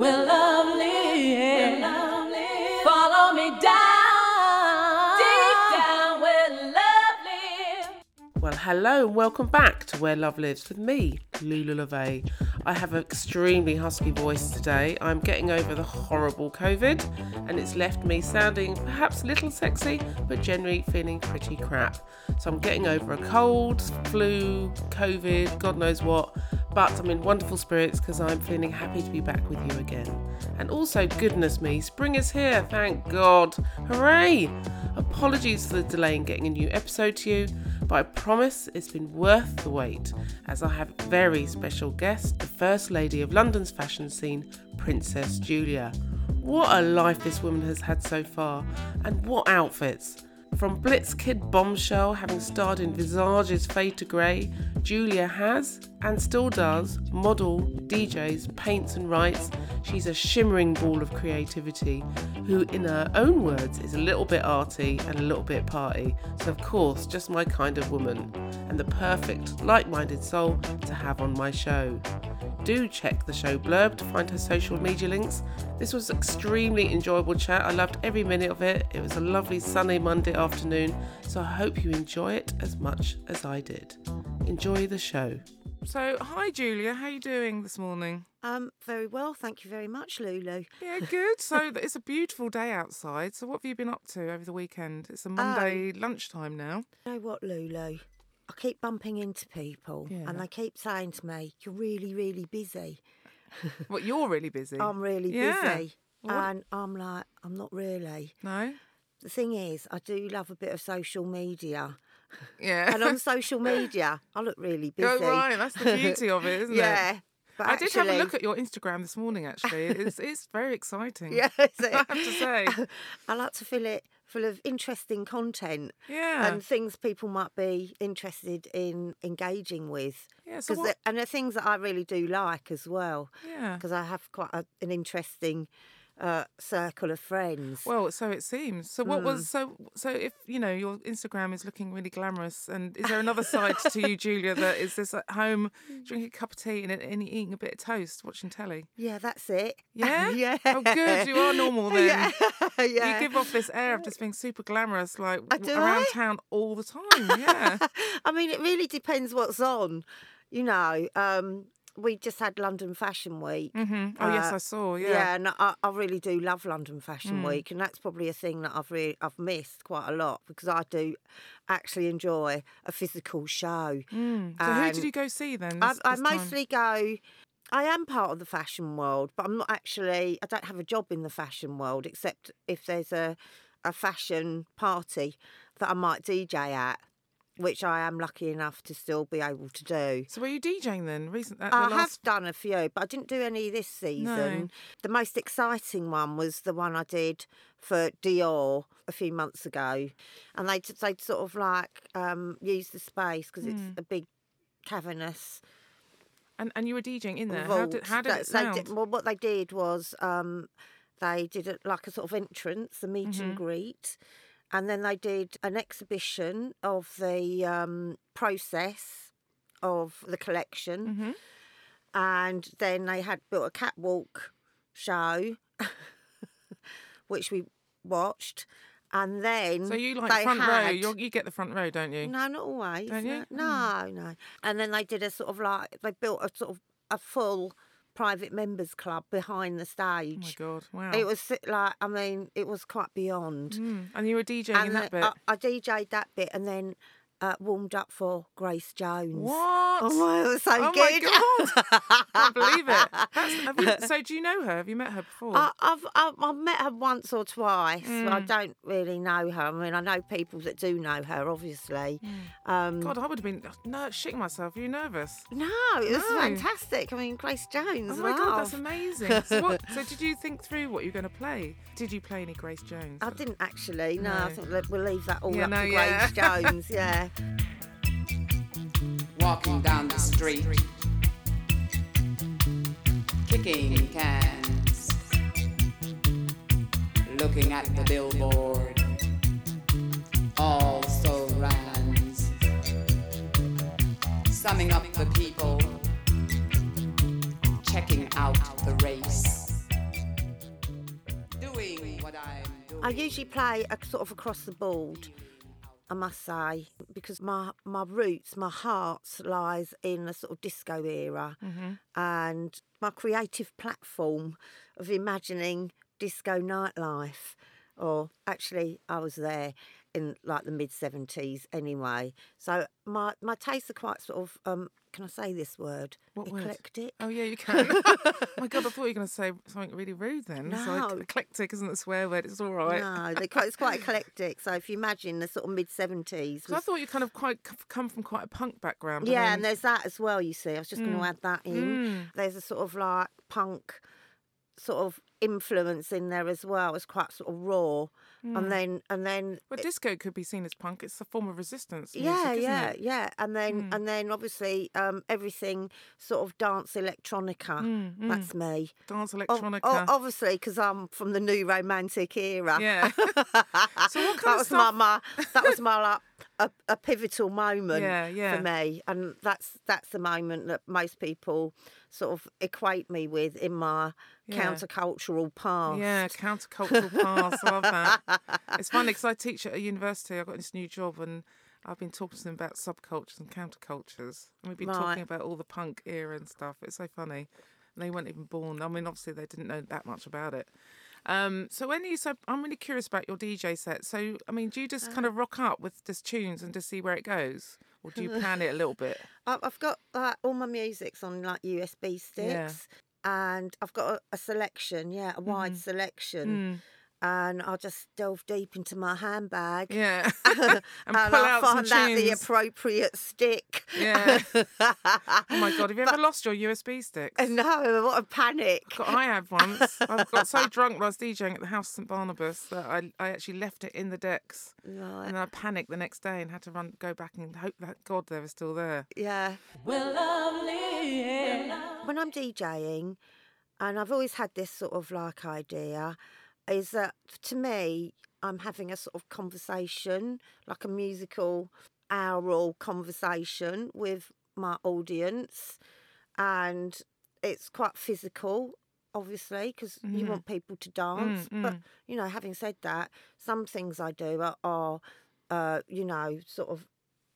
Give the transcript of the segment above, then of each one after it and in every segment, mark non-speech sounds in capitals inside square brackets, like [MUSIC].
We're lovely. We're lovely. Follow me down. Deep down, we're lovely. Well, hello and welcome back to Where Love Lives with me, Lulu LeVay. I have an extremely husky voice today. I'm getting over the horrible COVID and it's left me sounding perhaps a little sexy, but generally feeling pretty crap. So I'm getting over a cold, flu, COVID, God knows what, but I'm in wonderful spirits because I'm feeling happy to be back with you again. And also, goodness me, spring is here, thank God. Hooray! Apologies for the delay in getting a new episode to you, but I promise it's been worth the wait as I have a very special guest, the First Lady of London's fashion scene, Princess Julia. What a life this woman has had so far, and what outfits! From Blitz Kid Bombshell, having starred in Visage's Fade to Grey, Julia has, and still does, model, DJs, paints and writes. She's a shimmering ball of creativity who, in her own words, is a little bit arty and a little bit party. So, of course, just my kind of woman, and the perfect, like minded soul to have on my show. Do check the show blurb to find her social media links. This was extremely enjoyable chat. I loved every minute of it. It was a lovely sunny Monday afternoon, so I hope you enjoy it as much as I did. Enjoy the show. So, hi Julia, how are you doing this morning? Um, very well, thank you very much, Lulu. Yeah, good. so [LAUGHS] it's a beautiful day outside. So what have you been up to over the weekend? It's a Monday lunchtime now. You know what, Lulu? I keep bumping into people, Yeah. and they keep saying to me, "You're really, really busy." What you're really [LAUGHS] busy. I'm really Yeah. busy, What- and I'm like, I'm not really. no. The thing is, I do love a bit of social media, Yeah. and on social [LAUGHS] media, I look really busy. Oh right, that's the beauty of it, isn't it? [LAUGHS] yeah, but I did have a look at your Instagram this morning. Actually, it's it's very exciting. [LAUGHS] Yeah, I have to say. I like to fill it full of interesting content Yeah. and things people might be interested in engaging with. yeah. So what? and the things that I really do like as well, yeah. because I have quite a, an interesting uh, circle of friends. Well, so it seems. So what Hmm. was so so if you know your Instagram is looking really glamorous, and is there another [LAUGHS] side to you, Julia, that is this at home drinking a cup of tea and, and eating a bit of toast, watching telly? yeah, that's it. [LAUGHS] Yeah? yeah. Oh, good. You are normal [LAUGHS] then. Yeah. yeah. You give off this air of just being super glamorous, like Uh, do around I? town all the time. Yeah. I mean, it really depends what's on. You know, um, we just had London Fashion Week. hmm Oh yes, Uh, I saw. Yeah, Yeah. and I, I really do love London Fashion Mm. Week, and that's probably a thing that I've really I've missed quite a lot because I do actually enjoy a physical show. Mm. So who did you go see then? I, This, I this time? mostly go. I am part of the fashion world, but I'm not actually. I don't have a job in the fashion world except if there's a a fashion party that I might DJ at, which I am lucky enough to still be able to do. So were you DJing then? Recent. At I the have done a few, but I didn't do any this season. No. The most exciting one was the one I did for Dior a few months ago, and they they sort of like um, use the space because it's Mm. a big cavernous And and you were DJing in there. vault. How did how did that it they sound? did- well, what they did was um, they did it like a sort of entrance, a meet Mhm. and greet, and then they did an exhibition of the um, process of the collection, hmm and then they had built a catwalk show, [LAUGHS] which we watched, and then So you like front row? You're, you get the front row, don't you? no, not always. Don't you? No, no, no. And then they did a sort of like they built a sort of a full private members club behind the stage. Oh my god! Wow. it was like I mean, it was quite beyond. Mm. And you were DJing in and that bit. I, I DJ'd that bit and then uh, warmed up for Grace Jones. what? Oh my, it was so Oh good. my god! I can't believe it. That's, have you, [LAUGHS] so do you know her? Have you met her before? I, I've, I've I've met her once or twice. but I Mm. don't really know her. I mean, I know people that do know her, obviously. Um, God, I would have been no, shitting myself. Are you nervous? no, it was No. fantastic. I mean, Grace Jones. Oh my god, that's amazing. So, what, [LAUGHS] so did you think through what you were going to play? Did you play any Grace Jones? I didn't actually. No, I think we'll leave that all Yeah, up no, to yeah. Grace Jones. [LAUGHS] Yeah. Walking down the street, kicking cans, looking at the billboard, also rans, summing up the people, checking out the race. what I'm doing. I usually play a, sort of across the board. I must say, because my my roots, my heart lies in a sort of disco era, mm-hmm. and my creative platform of imagining disco nightlife, or actually, I was there in like the mid seventies anyway. So my my tastes are quite sort of um, can I say this word? What word? Eclectic. Oh yeah, you [LAUGHS] can. oh my god, I thought you were going to say something really rude. Then it's No. like eclectic isn't a swear word. It's all right. No, quite, it's quite eclectic. So if you imagine the sort of mid seventies, So I thought you kind of quite come from quite a punk background. Yeah, then- and there's that as well. You see, I was just going to add that in. Mm. There's a sort of like punk sort of influence in there as well. It's quite sort of raw, Mm. and then and then Well, disco could be seen as punk. It's a form of resistance. Music, yeah, isn't yeah, it? Mm. yeah, and then and then obviously um, everything sort of dance electronica. That's me. Dance electronica. o- obviously, because I'm from the new romantic era. Yeah. [LAUGHS] so what kind that of was stuff? my, my that was my like a, a pivotal moment Yeah, yeah. for me, and that's that's the moment that most people sort of equate me with in my Yeah. countercultural past. Yeah, countercultural past. I love that. [LAUGHS] It's funny because I teach at a university. I got this new job and I've been talking to them about subcultures and countercultures. And we've been Right. talking about all the punk era and stuff. It's so funny. And they weren't even born. I mean, obviously they didn't know that much about it. Um, so when you so I'm really curious about your DJ set. So I mean, do you just kind of rock up with just tunes and just see where it goes, or do you [LAUGHS] plan it a little bit? I've got like all my music's on like USB sticks. And I've got a, a selection, yeah, a wide Mm-hmm. selection, and I'll just delve deep into my handbag, Yeah, [LAUGHS] [LAUGHS] and, and pull I'll out some find out the appropriate stick. Yeah. oh my god, have you [LAUGHS] ever lost your USB sticks? no, what a panic! God, I have once. I got so drunk when I was DJing at the House St Barnabas that I, I actually left it in the decks, Right. and I panicked the next day and had to run go back and hope that God they were still there. Yeah. We're lovely. yeah. When I'm DJing, and I've always had this sort of like idea, is that to me, I'm having a sort of conversation, like a musical oral conversation with my audience, and it's quite physical. Obviously, because you mm. want people to dance. Mm, but mm. you know, having said that, some things I do are, are uh, you know, sort of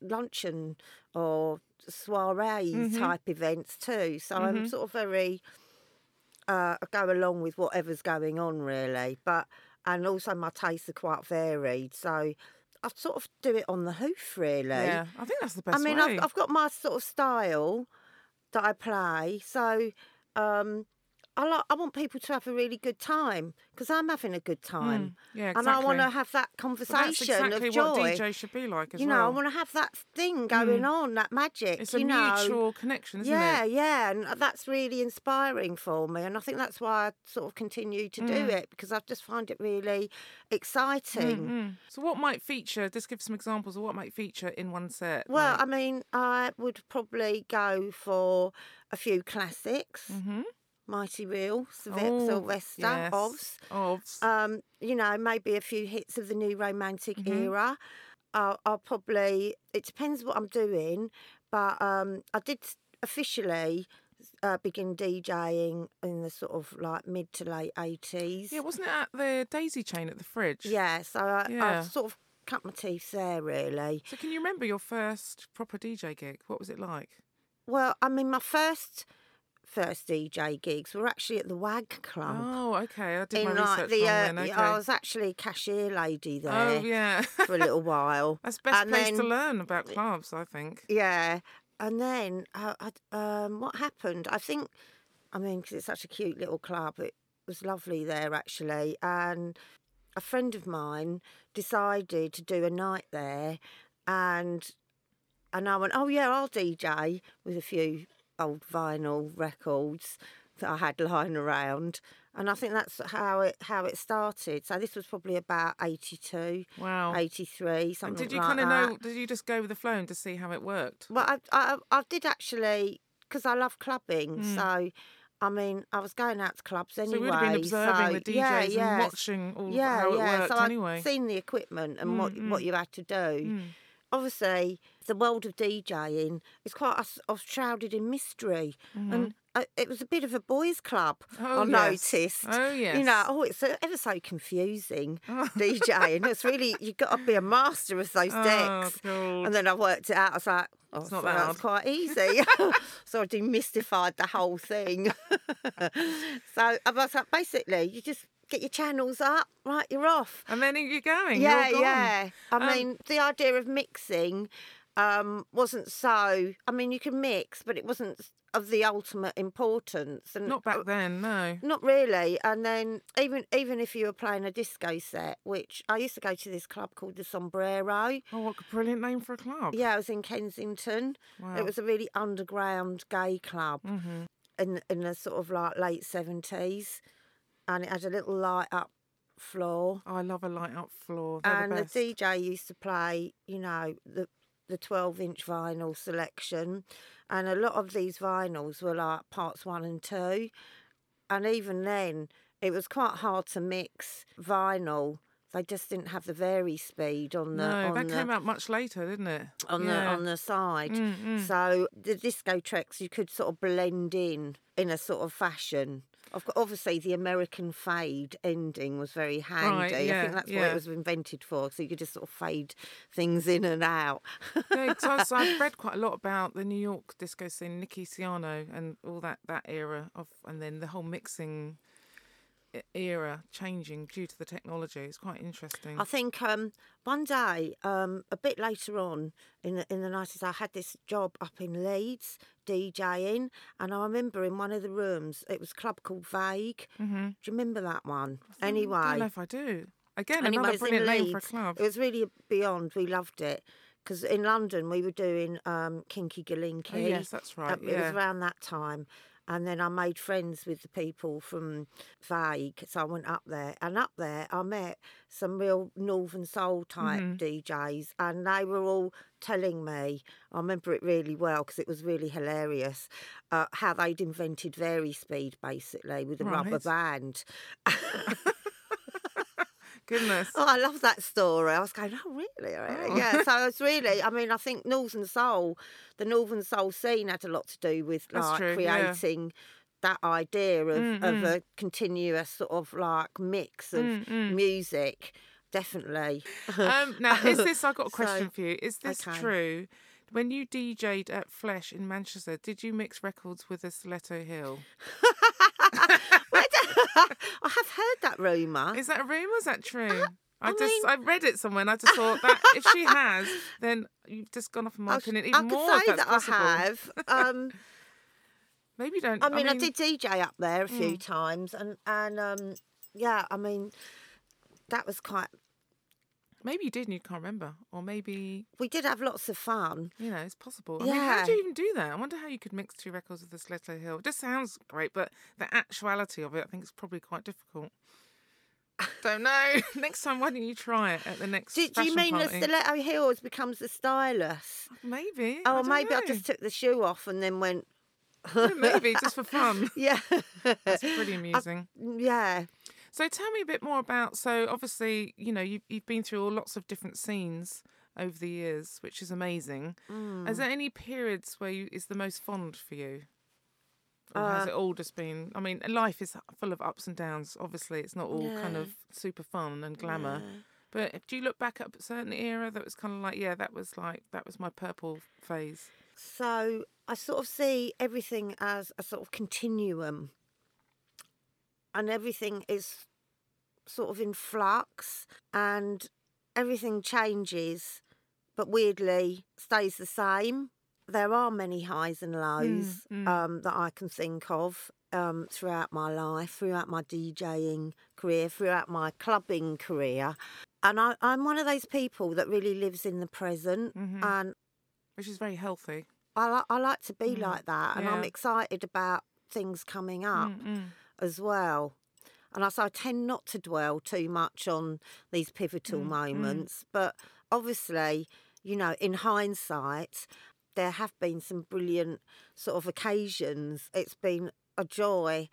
luncheon or soiree mm-hmm. type events too. So I'm mm-hmm. sort of very uh, I go along with whatever's going on really. But and also my tastes are quite varied. So I sort of do it on the hoof really. Yeah, I think that's the best I mean. I've, I've got my sort of style that I play. So um, I like, I want people to have a really good time because I'm having a good time. Mm, yeah, And I want to have that But that's conversation exactly of joy. what DJ should be like as you know, well. I want to have that thing going on, that magic. it's a know. mutual connection, isn't yeah, it? yeah, yeah, and that's really inspiring for me, and I think that's why I sort of continue to Mm. do it because I just find it really exciting. Mm. So, what might feature? Just give some examples of what might feature in one set. Well, like- I mean, I would probably go for a few classics. Mighty Real. Oh, Sylvester, yes. Ovs. Ovs. Um, you know, maybe a few hits of the new romantic Mm-hmm. era. I'll, I'll probably, it depends what I'm doing, but um, I did officially uh, begin DJing in the sort of like mid to late 80s. yeah, wasn't it at the Daisy Chain at the fridge? Yeah, so I, Yeah. I've sort of cut my teeth there, really. So, can you remember your first proper DJ gig? What was it like? Well, I mean, my first first DJ gigs were actually at the WAG Club. Oh, okay. I did in my like research the, uh, then. Okay. I was actually cashier lady there oh, yeah. for a little [LAUGHS] while. That's the best and place to learn about clubs, I think. Yeah, and then uh, I, um, what happened? I think, I mean, because it's such a cute little club, it was lovely there actually, and a friend of mine decided to do a night there, and and I went, oh yeah, I'll DJ with a few old vinyl records that I had lying around. And I think that's how it how it started. So this was probably about 82, Wow. 83, something And did you like kind of that. know? Did you just go with the flow and to see how it worked? Well, I, I, I did actually, because I love clubbing. Mm. So, I mean, I was going out to clubs anyway. so we would have been observing so- the DJs yeah, and watching all yeah, how it yeah. worked so anyway. I'd seen the equipment and what Mm, what mm. you had to do. Mm. Obviously, the world of DJing is quite shrouded in mystery, Mm-hmm. and uh, it was a bit of a boys' club. Oh, I yes. noticed. Oh, You know, oh, it's ever so confusing [LAUGHS] DJing. It's really you've got to be a master of those Oh, decks. God. And then I worked it out. I was like, oh, It's not so that hard. quite easy. [LAUGHS] [LAUGHS] so I demystified the whole thing. [LAUGHS] so I was like, basically, you just get your channels up, right? You're off. And then you're going. Yeah, you're yeah. I Um, mean, the idea of mixing um, wasn't so. I mean, you can mix, but it wasn't of the ultimate importance. And Not back then, no. not really. And then even even if you were playing a disco set, which I used to go to this club called the Sombrero. Oh, what a brilliant name for a club. Yeah, it was in Kensington. Wow. It was a really underground gay club hmm in in the sort of like late seventies, and it had a little light up floor. Oh, I love a light up floor. They're and the the. DJ used to play, you know, the the twelve inch vinyl selection, and a lot of these vinyls were like parts one and two, and even then it was quite hard to mix vinyl. They just didn't have the vary speed on the no, on that the came out much later, didn't it? on the on the side. Mm, mm. So the disco tracks you could sort of blend in in a sort of fashion. Obviously, the American fade ending was very handy. I yeah, think that's what it was invented for. So you could just sort of fade things in and out. Yeah, [LAUGHS] I- I've read quite a lot about the New York disco scene, Nicky Siano, and all that that era of, and then the whole mixing era changing due to the technology. It's quite interesting. I think um, one day, um, a bit later on in the in the nineties, I had this job up in Leeds DJing, and I remember in one of the rooms it was a club called Vague. mm-hmm. Do you remember that one? I Anyway, I don't know if I do. Again, Anyway, another brilliant name for a club. It was really beyond. We loved it because in London we were doing um, Kinky Galinky. Oh, yes, that's right. Uh, It was around that time. And then I made friends with the people from Vague. So I went up there. And up there, I met some real Northern Soul type Mhm. DJs. And they were all telling me, I remember it really well because it was really hilarious, uh, how they'd invented Vary Speed basically with a rubber band. [LAUGHS] Goodness. Oh, I love that story. I was going, oh, really? really? Oh. Yeah, so it's really, I mean, I think Northern Soul, the Northern Soul scene had a lot to do with like true, yeah. creating that idea of, Mm, of mm. a continuous sort of like mix of Mm, mm. music. Definitely. Um, [LAUGHS] now, is this? I've got a So, question for you. Is this okay. true? When you DJ'd at Flesh in Manchester, did you mix records with a Stiletto Hill? [LAUGHS] I have heard that rumour. Is that a rumour? Is that true? I, I just mean- I read it somewhere and I just thought that if she [LAUGHS] has, then you've just gone off my I, opinion I even could more. say if that's that possible. I have. Um, [LAUGHS] Maybe you don't. I mean, I, did DJ up there a few Mm. times, and and um, yeah, I mean, that was quite. Maybe you did and you can't remember, or maybe We did have lots of fun. you know it's possible. I mean, how Yeah. do you even do that? I wonder how you could mix two records with the Stiletto Hill. It just sounds great, but the actuality of it, I think, is probably quite difficult. Don't know. [LAUGHS] next time, why don't you try it at the next? Do, do you fashion mean party? the stiletto heels becomes the stylus? Oh, maybe. Oh, don't maybe I know. just took the shoe off and then went. Maybe just for [LAUGHS] fun. Yeah, That's pretty amusing. yeah. So tell me a bit more about. So obviously, you know, you've you've been through all lots of different scenes over the years, which is amazing. Mm. Is there any periods where you is the most fond for you? Or has Uh, it all just been? I mean, life is full of ups and downs. Obviously, it's not all kind of super fun and glamour. yeah. But do you look back at a certain era that was kind of like, yeah, that was like that was my purple phase. So I sort of see everything as a sort of continuum, and everything is sort of in flux, and everything changes, but weirdly stays the same. There are many highs and lows mm. Um, that I can think of um, throughout my life, throughout my DJing career, throughout my clubbing career. And I, I'm one of those people that really lives in the present. Mhm. And Which is very healthy. I, li- I like to be Mm, like that. And I'm excited about things coming up Mm, mm. As well. And I, so I tend not to dwell too much on these pivotal Mm, mm. moments. But obviously, you know, in hindsight, there have been some brilliant sort of occasions. It's been a joy,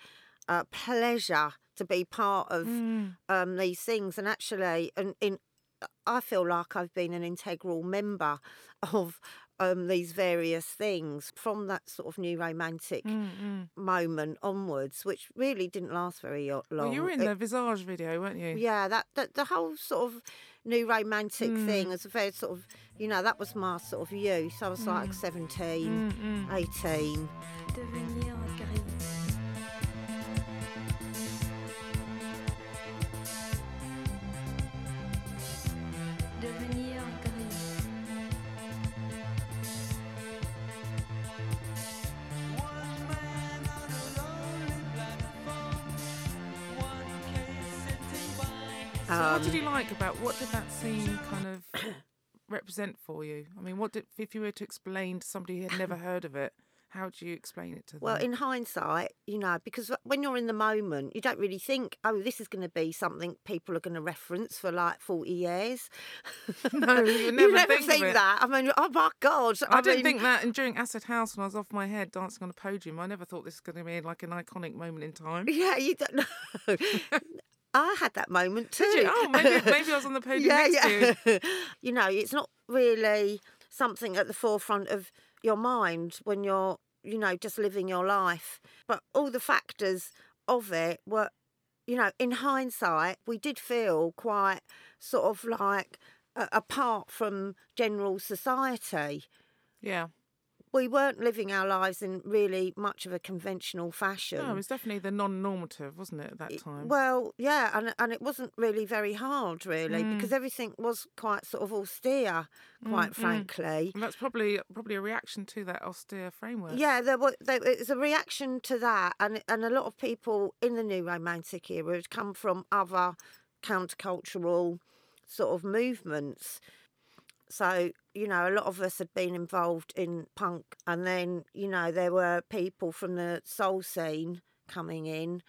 a pleasure to be part of Mm. um, these things. And actually, and in, I feel like I've been an integral member of um, these various things from that sort of new romantic Mm, moment onwards, which really didn't last very long. Well, you were in It- the Visage video, weren't you? yeah, that, that the whole sort of new romantic Mm. thing was a very sort of, you know, that was my sort of youth. I was Mm. like 17, 18. What did Um, you like about what did that scene kind of [COUGHS] represent for you? I mean, what did if you were to explain to somebody who had never [COUGHS] heard of it? How do you explain it to them? Well, in hindsight, you know, because when you're in the moment, you don't really think, oh, this is going to be something people are going to reference for like 40 years. [LAUGHS] No, [LAUGHS] you never never think that. I mean, oh my God. I, didn't mean, think that, and during Acid House, when I was off my head dancing on a podium, I never thought this was going to be like an iconic moment in time. [LAUGHS] Yeah, you don't know. I had that moment too. Did you? Oh, [LAUGHS] maybe, maybe I was on the podium yeah, next to you. yeah. [LAUGHS] you know, it's not really something at the forefront of your mind when you're, you know, just living your life. But all the factors of it were, you know, in hindsight, we did feel quite sort of like uh, apart from general society. Yeah. We weren't living our lives in really much of a conventional fashion. No, it was definitely the non-normative, wasn't it, at that time? Well, yeah, and and it wasn't really very hard, really, Mm. because everything was quite sort of austere, quite frankly. and that's probably probably a reaction to that austere framework. Yeah, there was there, it was a reaction to that, and and a lot of people in the new romantic era had come from other countercultural sort of movements. So you know, a lot of us had been involved in punk, and then you know there were people from the soul scene coming in,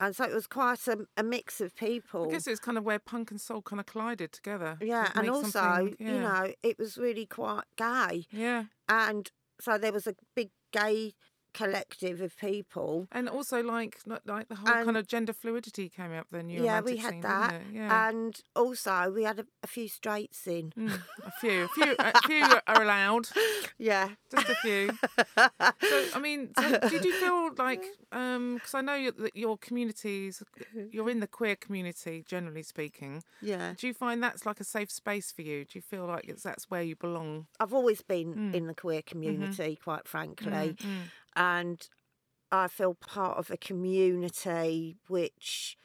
and so it was quite a, a mix of people. I guess it's kind of where punk and soul kind of collided together. to Yeah, and also, something- you know, it was really quite gay. Yeah. And so there was a big gay collective of people. And also, like, like the whole And- kind of gender fluidity came up then. Yeah, we had scene, that. Yeah. And also, we had a, a few straights in. Mm, a [LAUGHS] few, a few, a few are allowed. Yeah. Just a few. So, I mean, so did you feel like, because I know that your communities, you're in the queer community, generally speaking. Yeah. Do you find that's like a safe space for you? Do you feel like it's that's where you belong? I've always been Mm. in the queer community, quite frankly. mm. And I feel part of a community which,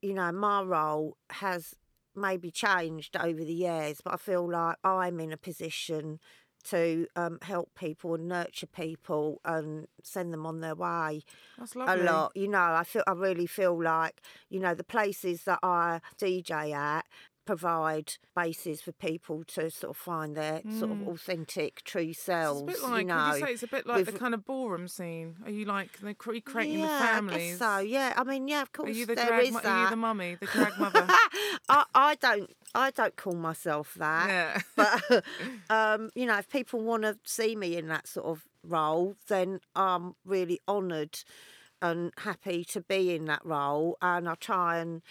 you know, my role has maybe changed over the years, but I feel like I'm in a position to um, help people and nurture people and send them on their way That's lovely. a lot. You know, I feel I really feel like you know the places that I DJ at provide bases for people to sort of find their sort of authentic, true Mm. It's selves. a bit like, you know, would you say it's a bit like the kind of ballroom scene? Are you like the cre- creating yeah, the I families? so yeah, I mean, yeah, of Are course you the there drag? is mu- Are that. you the mummy, the drag [LAUGHS] mother? I, I don't I don't call myself that. yeah. But [LAUGHS] [LAUGHS] um, you know, if people want to see me in that sort of role, then I'm really honoured and happy to be in that role, and I try and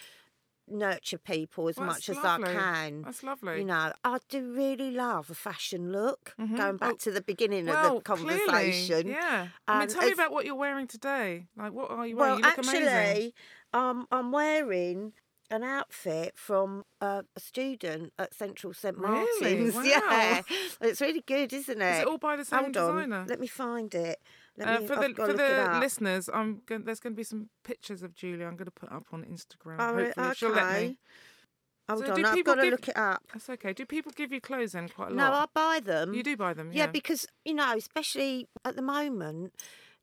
nurture people as Well, much as lovely. I can. That's lovely. You know, I do really love a fashion look. Mhm. Going back Oh, to the beginning well, of the conversation. Clearly, yeah. I mean, tell me about what you're wearing today. Like, what are you Well, wearing? You look actually, amazing. um, I'm wearing an outfit from uh, a student at Central St Martins. [LAUGHS] Really? Wow. Yeah, it's really good, isn't it? Is it all by the same Hold on, designer? let me find it. Uh, for I've the for to look it the listeners, I'm going, there's going to be some pictures of Julia. I'm going to put up on Instagram. Oh, hopefully, if she'll let okay. me. Hold So on, do I've people got to give- look it up. That's okay. Do people give you clothes then quite a lot? No, I buy them. you do buy them, Yeah, yeah. because you know, especially at the moment,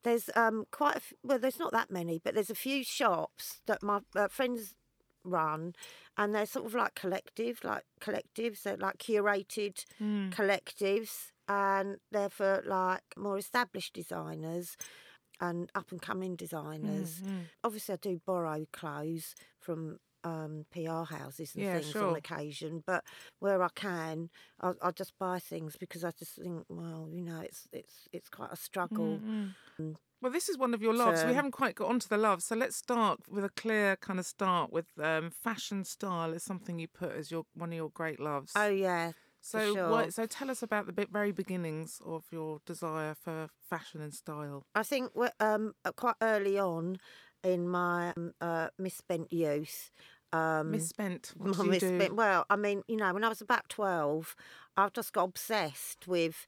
there's um quite a f- well, there's not that many, but there's a few shops that my uh, friends run, and they're sort of like collective, like collectives. They're like curated Mm. collectives, and they're for like more established designers and up and coming designers. Mm, mm. Obviously, I do borrow clothes from. Um, PR houses and Yeah, things sure. on occasion, but where I can, I, I just buy things because I just think, well, you know, it's it's it's quite a struggle. Mm, mm. Well, this is one of your loves. we haven't quite got onto the love, so let's start with a clear kind of start with um, fashion style is something you put as your one of your great loves. Oh yeah, So, sure. what, so tell us about the bit, very beginnings of your desire for fashion and style. I think um, uh, quite early on in my um, uh, misspent youth. Um, Misspent. [LAUGHS] What my do you do? misspent- Well, I mean, you know, when I was about 12, I've just got obsessed with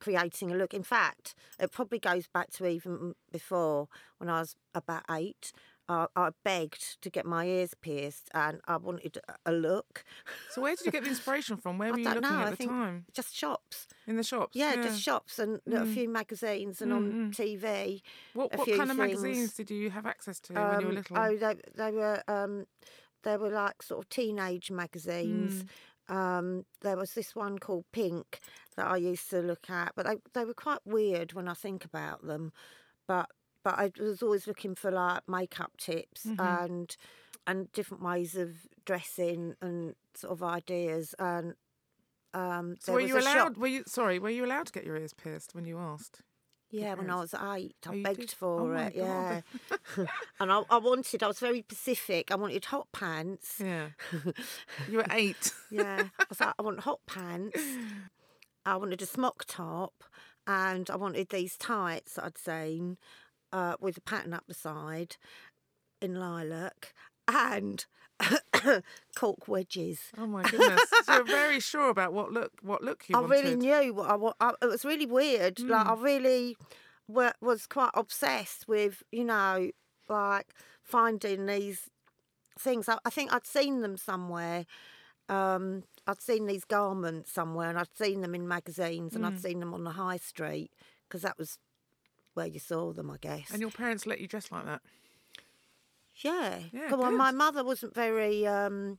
creating a look. In fact, it probably goes back to even before when I was about eight. I I begged to get my ears pierced and I wanted a- a look. So, where did you get the inspiration from? Where [LAUGHS] were you looking know, at I the think time? Just shops. In the shops? Yeah, just shops and a Mm. few magazines and on TV. What, what kind of things. magazines did you have access to when you were Um, little? Oh, they, they were um, they were like sort of teenage magazines. Mm. Um, there was this one called Pink that I used to look at, but they they were quite weird when I think about them. But but I was always looking for like makeup tips Mm-hmm. and and different ways of dressing and sort of ideas and. Um, so, there were was you a allowed? shop- Were you sorry? Were you allowed to get your ears pierced when you asked? Yeah, when I was eight, I Oh, begged did? for Oh it. Yeah, [LAUGHS] and I, I wanted. I was very specific. I wanted hot pants. Yeah. [LAUGHS] you were eight. Yeah, I was like, I want hot pants. [LAUGHS] I wanted a smock top, and I wanted these tights that I'd seen uh, with a pattern up the side in lilac and [COUGHS] cork wedges. Oh my [LAUGHS] goodness! so you're very sure about what look what look you I wanted. really knew what I want. I, it was really weird. Like Mm. I really wa was quite obsessed with, you know, like finding these things. I, I think I'd seen them somewhere. Um, I'd seen these garments somewhere, and I'd seen them in magazines, and Mm. I'd seen them on the high street because that was where you saw them, I guess. And your parents let you dress like that. Yeah. Yeah, Go on. My mother wasn't very um,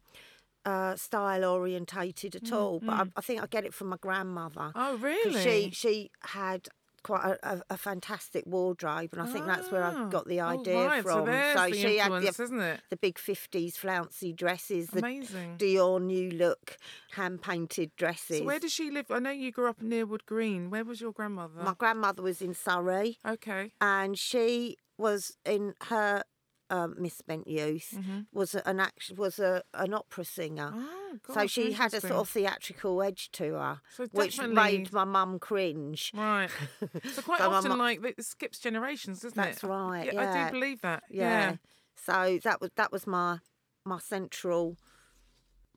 uh, style orientated at all, but I, I think I get it from my grandmother. Oh, really? She she had quite a, a, fantastic wardrobe, and I think that's where I Ah. got the Oh, idea right, from. So, the she had the, isn't it? the big fifties flouncy dresses, the Amazing. Dior new look hand painted dresses. So where does she live? I know you grew up near Wood Green. Where was your grandmother? my grandmother was in Surrey, Okay. and she was in her um, misspent youth was an act was a an opera singer. Mm-hmm. Oh, so she had a sort of theatrical edge to her, So which made my mum cringe. Right. So [LAUGHS] quite So often, mu- like it skips generations, doesn't it? That's right, I yeah. do believe that. Yeah. So that was that was my my central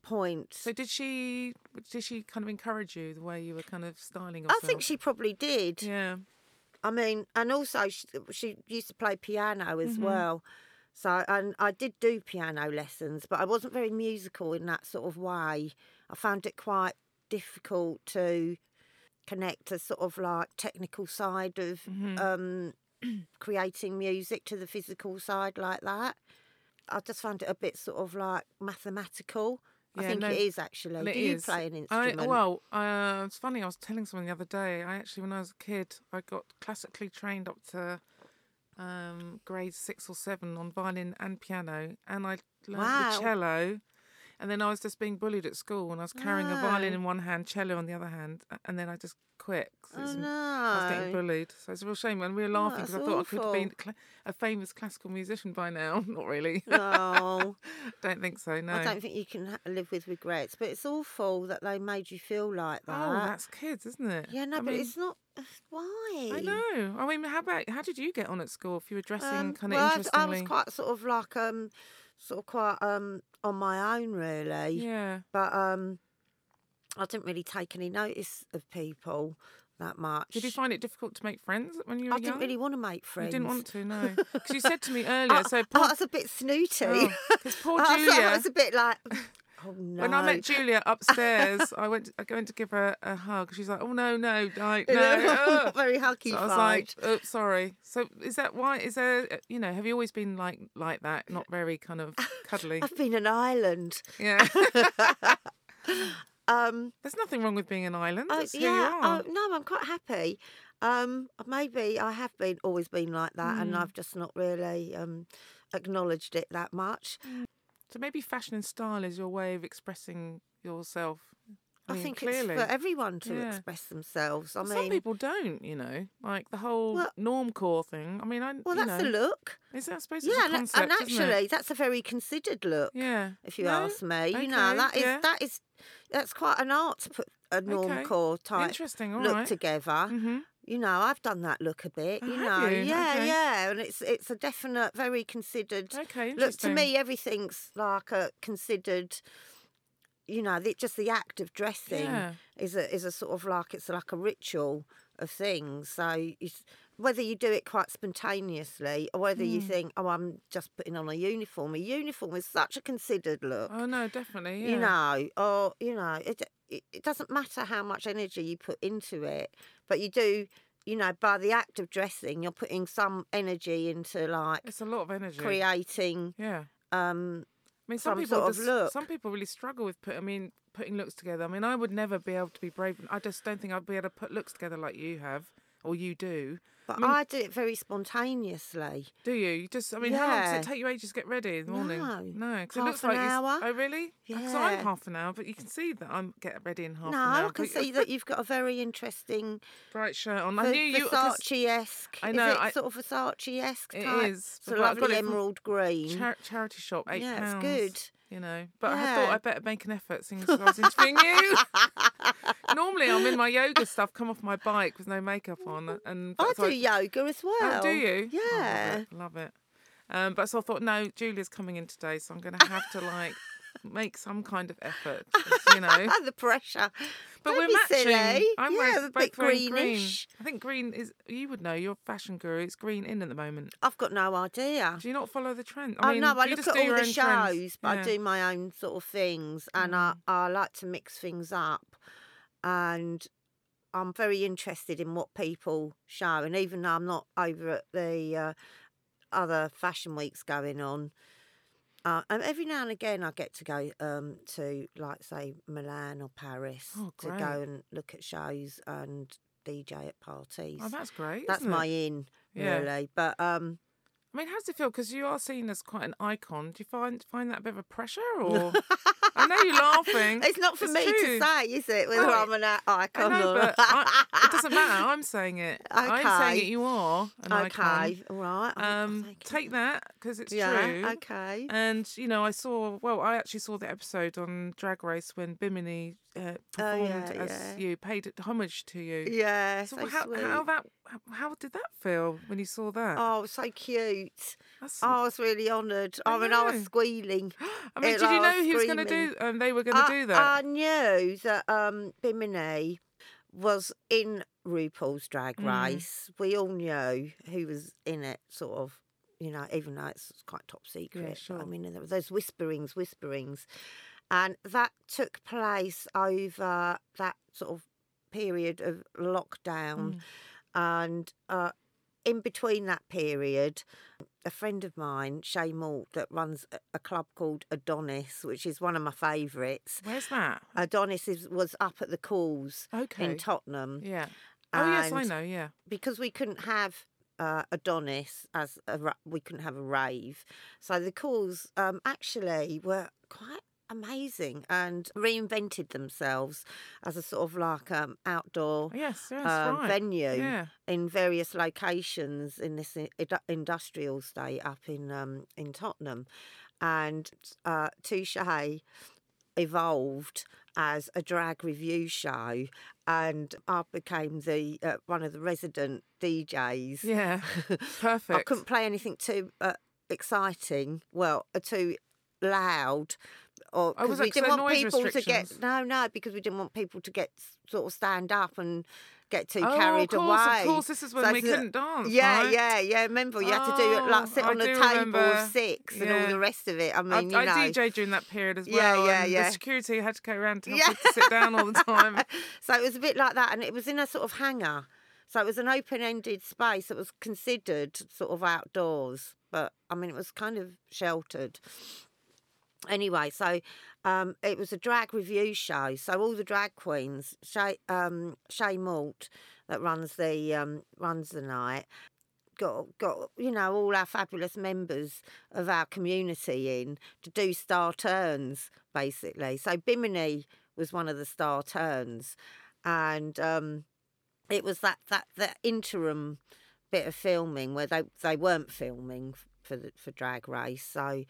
point. So did she? Did she kind of encourage you the way you were kind of styling I think she probably did. Yeah. I mean, and also she, she used to play piano as Mm-hmm. well. So, and I did do piano lessons, but I wasn't very musical in that sort of way. I found it quite difficult to connect a sort of like technical side of Mm-hmm. um, [CLEARS THROAT] creating music to the physical side like that. I just found it a bit sort of like mathematical. I Yeah, think no, it is actually. It do you is. play an I, instrument? well, uh, it's funny. I was telling someone the other day. I actually, when I was a kid, I got classically trained up to um, grade six or seven on violin and piano, and I learned Wow. the cello. And then I was just being bullied at school, and I was carrying a violin in one hand, cello on the other hand, and then I just 'cause oh, no. I was getting bullied, so it's a real shame. And we were laughing because I that's thought I could have been awful. cla a famous classical musician by now. [LAUGHS] Not really. No. [LAUGHS] Don't think so. No. I don't think you can ha- live with regrets, but it's awful that they made you feel like that. Oh, that's kids, isn't it? yeah, no, I but mean, it's not. uh, Why? I know. I mean, how about how did you get on at school? If you were dressing Um, kind of well, I was- interestingly, I was quite sort of like um, sort of quite um on my own really. yeah. But um, I didn't really take any notice of people that much. Did you find it difficult to make friends when you were I young? didn't really want to make friends. You didn't want to, no. [LAUGHS] Because you said to me earlier. I, so I was a bit snooty. because poor [LAUGHS] I was- I Julia. was a bit like, [LAUGHS] oh no. When I met Julia upstairs, I went. I go in to give her a hug. She's like, "Oh no, no, know, no." ugh." very huggy. So I was like, oh, sorry. So is that why? Is there, uh, you know, have you always been like like that? Not very kind of cuddly. I've been an island. Yeah. Um, There's nothing wrong with being an island. That's who yeah, you are. oh, no, I'm quite happy. Um, maybe I have been always been like that, Mm. and I've just not really um, acknowledged it that much. So maybe fashion and style is your way of expressing yourself. I, I, think clearly. it's for everyone to Yeah. express themselves. I Some mean, people don't, you know, like the whole Well- normcore thing. I mean, I well, that's know, the look. Is that I suppose Yeah, a concept, and actually, that's a very considered look. yeah. If you No? ask me, you know that is yeah. that is that's quite an art to put a normcore type Interesting. All look right. together. Mm-hmm. You know, I've done that look a bit. Oh, you know, you? yeah, Okay. yeah, and it's it's a definite, very considered Okay. look. To me, everything's like a considered. You know, the, just the act of dressing Yeah. is a is a sort of like it's like a ritual of things. So it's, whether you do it quite spontaneously or whether you Mm. think, oh, I'm just putting on a uniform. A uniform is such a considered look Oh no, definitely. Yeah. you know, or you know, it, it it doesn't matter how much energy you put into it, but you do, you know, by the act of dressing, you're putting some energy into like It's a lot of energy. creating. Yeah. Um, mean, some, some people sort of just, look. some people really struggle with put. I mean, putting looks together. I mean, I would never be able to be brave. I just don't think I'd be able to put looks together like you have or you do. But mean- I do it very spontaneously. Do you? You just. I mean, how long does it take you ages to get ready in the morning? No. No, 'cause it looks an like hour. Oh, really? Because I'm Yeah. half an hour, but you can see that I'm get ready in half no, an hour. No, I can see that you've got a very interesting [LAUGHS] bright shirt on. I knew you. Versace-esque. I Is know, it I- sort of Versace-esque It type? is, Sort of I've got the it emerald green. Char- charity shop, eight yeah, pounds. it's good. You know, but I thought I'd better make an effort since I was interviewing you. [LAUGHS] Normally, I'm in my yoga stuff, come off my bike with no makeup on, and I do yoga as well. Oh, do you? Oh, love Yeah. it, love it. Um, but so I thought, no, Julia's coming in today, so I'm going to have to like make some kind of effort, you know. [LAUGHS] the pressure. But Don't we're matching. silly. I'm yeah, wearing a bit wearing green. greenish. I think green is. You would know. You're a fashion guru. It's green in at the moment. I've got no idea. Do you not follow the trend? I mean, know. I look at all the own trends. shows, but I Yeah. Mm. do my own sort of things, and I, I like to mix things up. And I'm very interested in what people show, and even though I'm not over at the uh, other fashion weeks going on, uh, and every now and again I get to go um, to, like, say, Milan or Paris Oh, to go and look at shows and DJ at parties. Oh, that's great. That's my It? in, Yeah. really. But um, I mean, how does it feel? Because you are seen as quite an icon. Do you find find that a bit of a pressure, or I know you're laughing. It's not for It's me true. to say, is it? Whether I'm an i- I icon know, or but I, it doesn't matter. I'm saying it. I'm saying it. You are an icon. Okay, all right. Um, take that because it's yeah, true. okay. And you know, I saw. Well, I actually saw the episode on Drag Race when Bimini uh, Oh, performed yeah, as yeah. you, paid homage to you. Yeah, So so how sweet. how that how, did that feel when you saw that? Oh, so cute. That's, I was really honoured. I, [GASPS] I mean, I was squealing. I mean, did you know he was going to do? Um, they were going to do that. I knew that um, Bimini was in RuPaul's Drag Mm. Race. We all knew who was in it, sort of. You know, even though it's quite top secret. but sure. I mean, there were those whisperings, whisperings, and that took place over that sort of period of lockdown, Mm. and uh, in between that period, a friend of mine, Shay Malt, that runs a- club called Adonis, which is one of my favourites. Where's that? Adonis is, was up at the Cause Okay. in Tottenham Yeah. Oh yes, I know. Yeah. because we couldn't have uh, Adonis as a we couldn't have a rave. So the Cause um, actually were quite amazing and reinvented themselves as a sort of like um, outdoor Yes. Yes. um, right. venue Yeah. in various locations in this industrial state up in um, in Tottenham, and uh, Touche evolved as a drag review show, and I became the uh, one of the resident DJs. Yeah. [LAUGHS] Perfect. I couldn't play anything too uh, exciting, well, uh, too loud, or Oh, because we didn't want people to get no, no, because we didn't want people to get sort of stand up and get too oh, carried of course, away. Of course, this is when So we couldn't dance. Yeah, right? yeah, yeah. Remember, you had to do it oh, like Oh, sit on a table remember. of six and all the rest of it. I mean, I, you I know. DJ'd during that period as well. Yeah, yeah, and yeah. The security had to go around to help Yeah. to sit down all the [LAUGHS] time. so it was a bit like that, and it was in a sort of hangar. So it was an open-ended space that was considered sort of outdoors, but I mean, it was kind of sheltered. Anyway, so um, it was a drag review show. So all the drag queens, Shay, um, Shay Malt, that runs the um, runs the night, got got you know all our fabulous members of our community in to do star turns basically. So Bimini was one of the star turns, and um, it was that that that interim bit of filming where they they weren't filming for the for Drag Race. So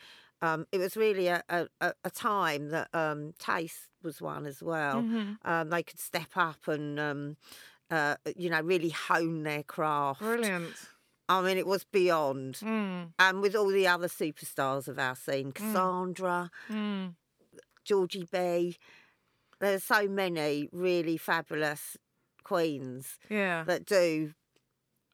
um, it was really a, a, a time that um, taste was one as well. Mm-hmm. Um, they could step up and, um, uh, you know, really hone their craft. Brilliant. I mean, it was beyond. Mm. And with all the other superstars of our scene, Cassandra, Mm. Georgie B, there's so many really fabulous queens Yeah. that do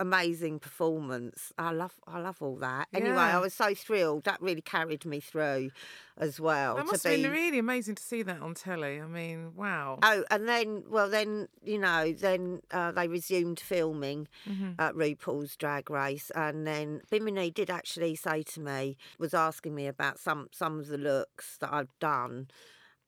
amazing performance. I love I love all that. Anyway, Yeah. I was so thrilled. That really carried me through as well. That to must have be been really amazing to see that on telly. I mean, wow. Oh, and then, well, then you know, then uh, they resumed filming Mm-hmm. at RuPaul's Drag Race, and then Bimini did actually say to me, was asking me about some some of the looks that I've done,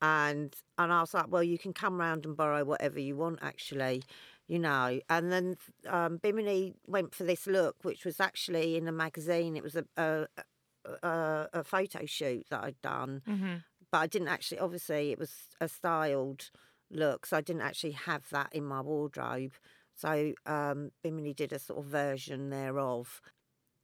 and and I was like, well, you can come round and borrow whatever you want, actually, you know. And then um, Bimini went for this look, which was actually in a magazine. It was a a, a, a photo shoot that I'd done Mm-hmm. but I didn't actually. Obviously, it was a styled look, so I didn't actually have that in my wardrobe. So um, Bimini did a sort of version thereof.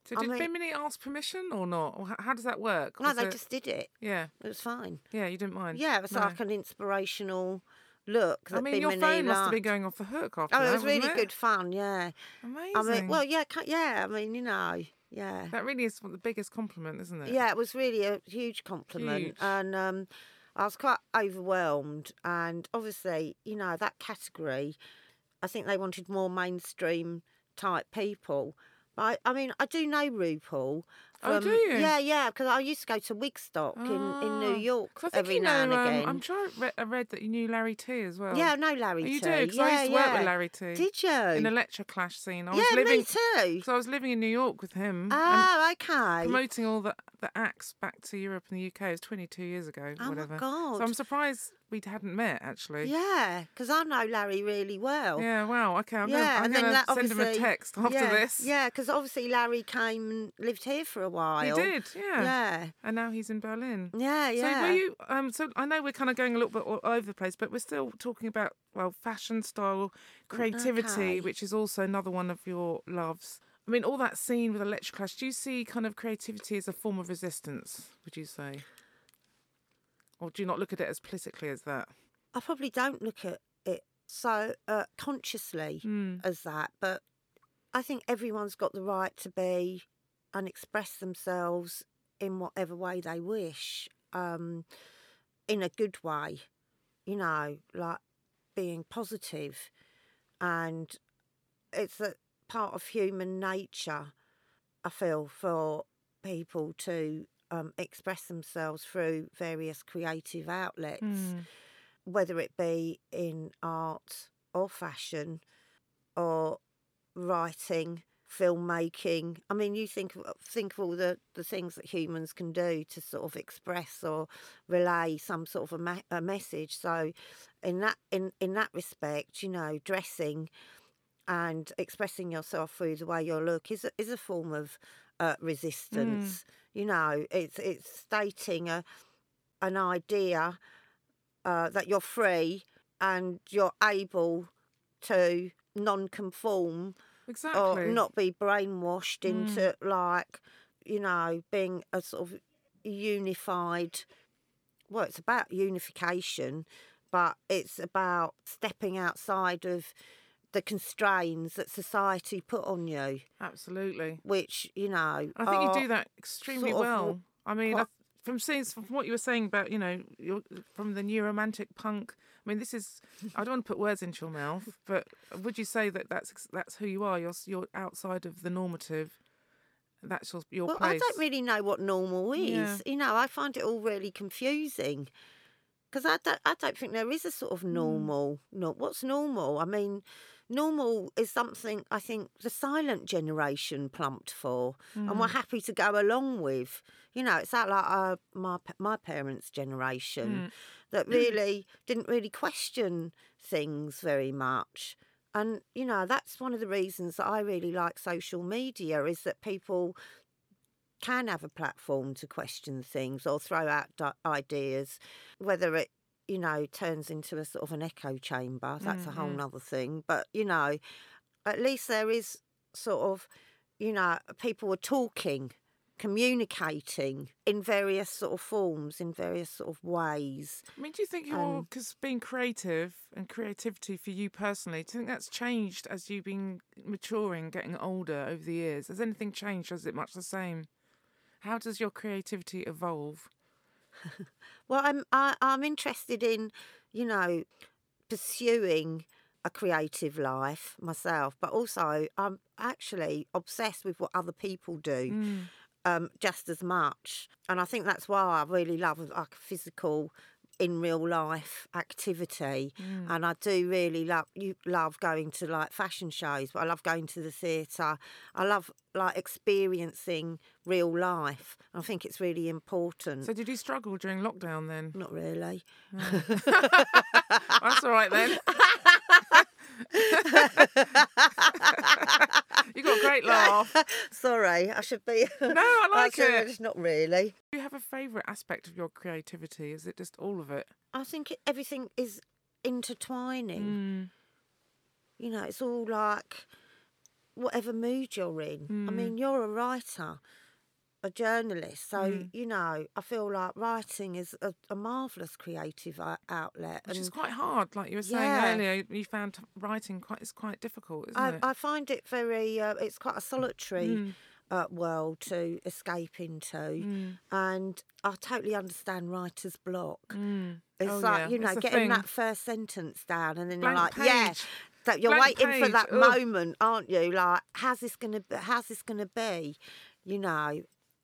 So I did mean- Bimini ask permission or not? Or how does that work? No, they it- just did it. Yeah. It was fine. Yeah, you didn't mind. Yeah, it was No. like an inspirational look. I mean, your phone must have been going off the hook after Oh, that. it was really wasn't good fun. Yeah. Amazing. I mean, well, yeah, yeah. I mean, you know, yeah. that really is the biggest compliment, isn't it? Yeah, it was really a huge compliment, Huge. and um, I was quite overwhelmed. And obviously, you know, that category, I think they wanted more mainstream type people. But I, I mean, I do know RuPaul. Oh, do you? Yeah, yeah, because I used to go to Wigstock in, in New York I think every now know, and um, again. I'm sure I read, I read that you knew Larry Tee as well. yeah, I know Larry Oh, you T. do, because yeah, I used to work with Larry Tee. Did you? In the electroclash scene. I was yeah, living, me too. Because I was living in New York with him. Oh, okay. promoting all the, the acts back to Europe and the UK. It was 22 years ago, Oh my whatever. God. So I'm surprised we hadn't met, actually. Yeah, because I know Larry really well. Yeah, wow. Okay, I'm yeah, and to then that send him a text [LAUGHS] after yeah, this. Yeah, because obviously Larry came and lived here for a while. He did, yeah. Yeah, And now he's in Berlin. yeah, yeah. So were you? Um, so I know we're kind of going a little bit all over the place, but we're still talking about well, fashion, style, creativity, Okay. which is also another one of your loves. I mean, all that scene with Electroclash. Do you see kind of creativity as a form of resistance? Would you say, or do you not look at it as politically as that? I probably don't look at it so uh, consciously Mm. as that, but I think everyone's got the right to be and express themselves in whatever way they wish, um, in a good way, you know, like being positive. and it's a part of human nature. I feel for people to um, express themselves through various creative outlets Mm. whether it be in art or fashion or writing, filmmaking. I mean, you think of, think of all the, the things that humans can do to sort of express or relay some sort of a, ma- a message. So, in that in in that respect, you know, dressing and expressing yourself through the way you look is a, is a form of uh, resistance. You know, it's it's stating a an idea uh, that you're free and you're able to non-conform Exactly. or not be brainwashed into mm. like you know being a sort of unified well it's about unification but it's about stepping outside of the constraints that society put on you Absolutely. which you know I think you do that extremely sort of well. I mean, quite- from seeing from what you were saying about you know from the new romantic punk. I mean, this is I don't want to put words into your mouth, but would you say that that's that's who you are? You're you're outside of the normative. That's your your Well, place. I don't really know what normal is. Yeah. You know, I find it all really confusing because I don't, I don't think there is a sort of Hmm. normal. No, what's normal? I mean, normal is something I think the silent generation plumped for and Hmm. were happy to go along with. You know, it's that like uh, my my parents' generation Hmm. that really didn't really question things very much. And you know, that's one of the reasons that I really like social media is that people can have a platform to question things or throw out di- ideas, whether it you know turns into a sort of an echo chamber. That's a whole nother thing. But you know, at least there is sort of you know people were talking communicating in various sort of forms, in various sort of ways. I mean, do you think you're Um, because being creative and creativity for you personally, do you think that's changed as you've been maturing, getting older over the years? Has anything changed, or is it much the same? How does your creativity evolve? Well, I'm I, I'm interested in, you know, pursuing a creative life myself, but also I'm actually obsessed with what other people do. Mm. Um, just as much. And I think that's why I really love like physical, in real life activity. Mm. And I do really love you love going to like fashion shows, but I love going to the theatre. I love like experiencing real life. I think it's really important. So, did you struggle during lockdown then? Not really. [LAUGHS] [LAUGHS] That's all right then. [LAUGHS] you got a great [LAUGHS] laugh. Sorry, I should be. No, I [LAUGHS] like it. It's not really. Do you have a favourite aspect of your creativity? Is it just all of it? I think it, everything is intertwining. Mm. You know, it's all like whatever mood you're in. I Mm. mean, you're a writer, a journalist, so Mm. you know, I feel like writing is a, a marvelous creative outlet. Which is quite hard, like you were saying Yeah. earlier. You found writing quite is quite difficult, isn't I, it? I find it very. Uh, it's quite a solitary Mm. uh, world to escape into, Mm. and I totally understand writer's block. Mm. It's Oh, like yeah, you know, a getting that first sentence down, and then Blank you're like, yeah, page. that you're Blank waiting for that ugh. moment, aren't you? Like, how's this gonna be? How's this gonna be? You know,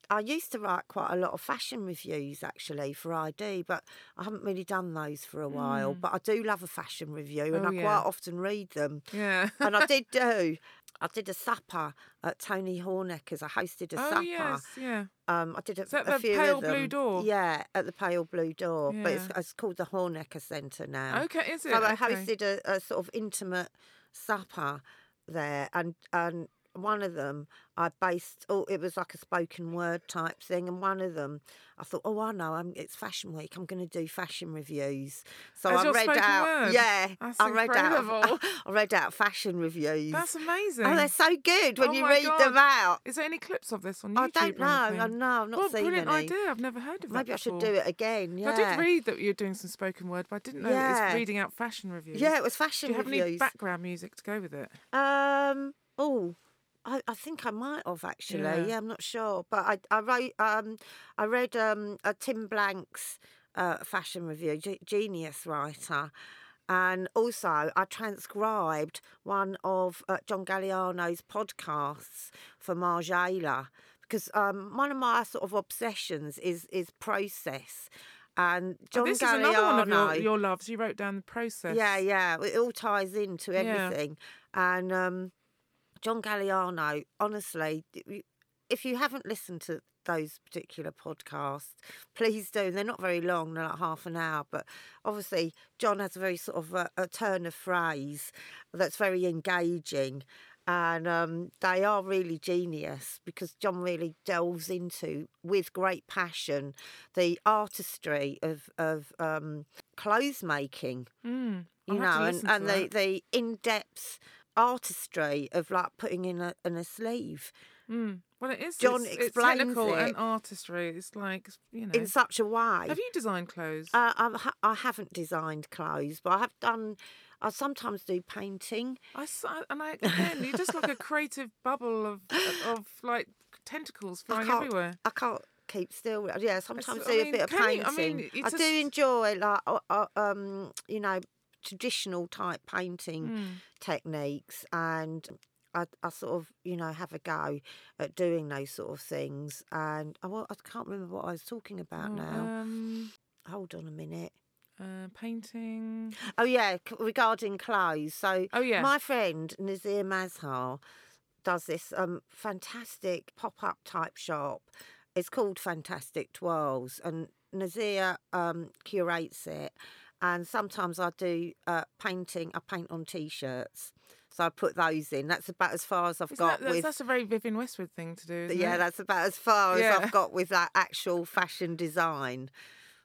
I used to write quite a lot of fashion reviews actually for i-D, but I haven't really done those for a while. But I do love a fashion review, and Mm. Oh, I yeah. quite often read them. Yeah. and I did [LAUGHS] do. I did a supper at Tony Hornecker's. I hosted a oh supper. yes, yeah. Um, I did a, Is that a the few Pale of Blue them. Door? Yeah, at the Pale Blue Door. But it's, it's called the Hornecker Centre now. Okay, is it? So I hosted a, a sort of intimate supper there, and and one of them I based. Oh, it was like a spoken word type thing, and one of them I thought, oh, I know, I'm, it's Fashion Week. I'm going to do fashion reviews. So As I read out. word? Yeah, That's I read [LAUGHS] incredible. out. I read out fashion reviews. That's amazing. Oh, they're so good when Oh you read them out. Is there any clips of this on YouTube I don't know. I know. I've not What seen brilliant any. idea! I've never heard of that. Maybe I should do it again. Yeah. I did read that you're doing some spoken word, but I didn't know that Yeah. it's reading out fashion reviews. Yeah, it was fashion Do you have any background music to go with it? Um. Oh, I, I think I might have actually. Yeah. Yeah. I'm not sure, but I I wrote um I read um a Tim Blank's uh, fashion review, G- genius writer. And also, I transcribed one of uh, John Galliano's podcasts for Margiela because um, one of my sort of obsessions is is process. And John oh, this Galliano, is another one of your, your loves. You wrote down the process. yeah, yeah. It all ties into Yeah. everything. And um, John Galliano, honestly, if you haven't listened to those particular podcasts, please do. They're not very long, they're like half an hour. But obviously, John has a very sort of a, a turn of phrase that's very engaging. And um, they are really genius because John really delves into, with great passion, the artistry of of um, clothes making Mm, you know, and, and the, the in depth artistry of like putting in a in a sleeve Mm. Well, it is. John it's, it's explains technical it. and artistry. It's like you know. in such a way. Have you designed clothes? Uh, I've, I haven't designed clothes, but I have done. I sometimes do painting. I and I again, you're just like a [LAUGHS] creative bubble of of like tentacles flying can't, everywhere. I can't keep still. Yeah, sometimes I do mean, a bit of can you- painting. I I, mean, it's do enjoy like uh, um, you know traditional type painting Mm. techniques and I, I sort of you know have a go at doing those sort of things and I, wa- I can't remember what I was talking about Oh, now Um, hold on a minute uh, painting. oh yeah c- regarding clothes so Oh yeah. my friend Nazir Mazhar does this um fantastic pop-up type shop it's called Fantastic Twirls and Nazir um curates it and sometimes I do uh, painting I paint on t-shirts so I put those in that's about as far as I've Isn't got that, that's, with that's a very Vivienne Westwood thing to do. Isn't yeah it? that's about as far as I've got with that actual fashion design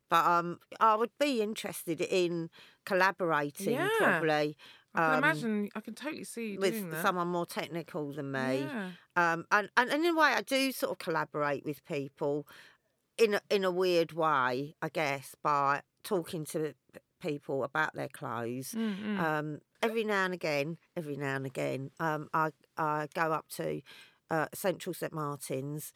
but um I would be interested in collaborating Yeah. probably I can um, imagine. I can totally see you with doing that. someone more technical than me. Yeah. Um, and, and, and in a way, I do sort of collaborate with people in a, in a weird way, I guess, by talking to people about their clothes. Mm, mm. Um, every now and again, every now and again, um, I, I go up to uh, Central St Martin's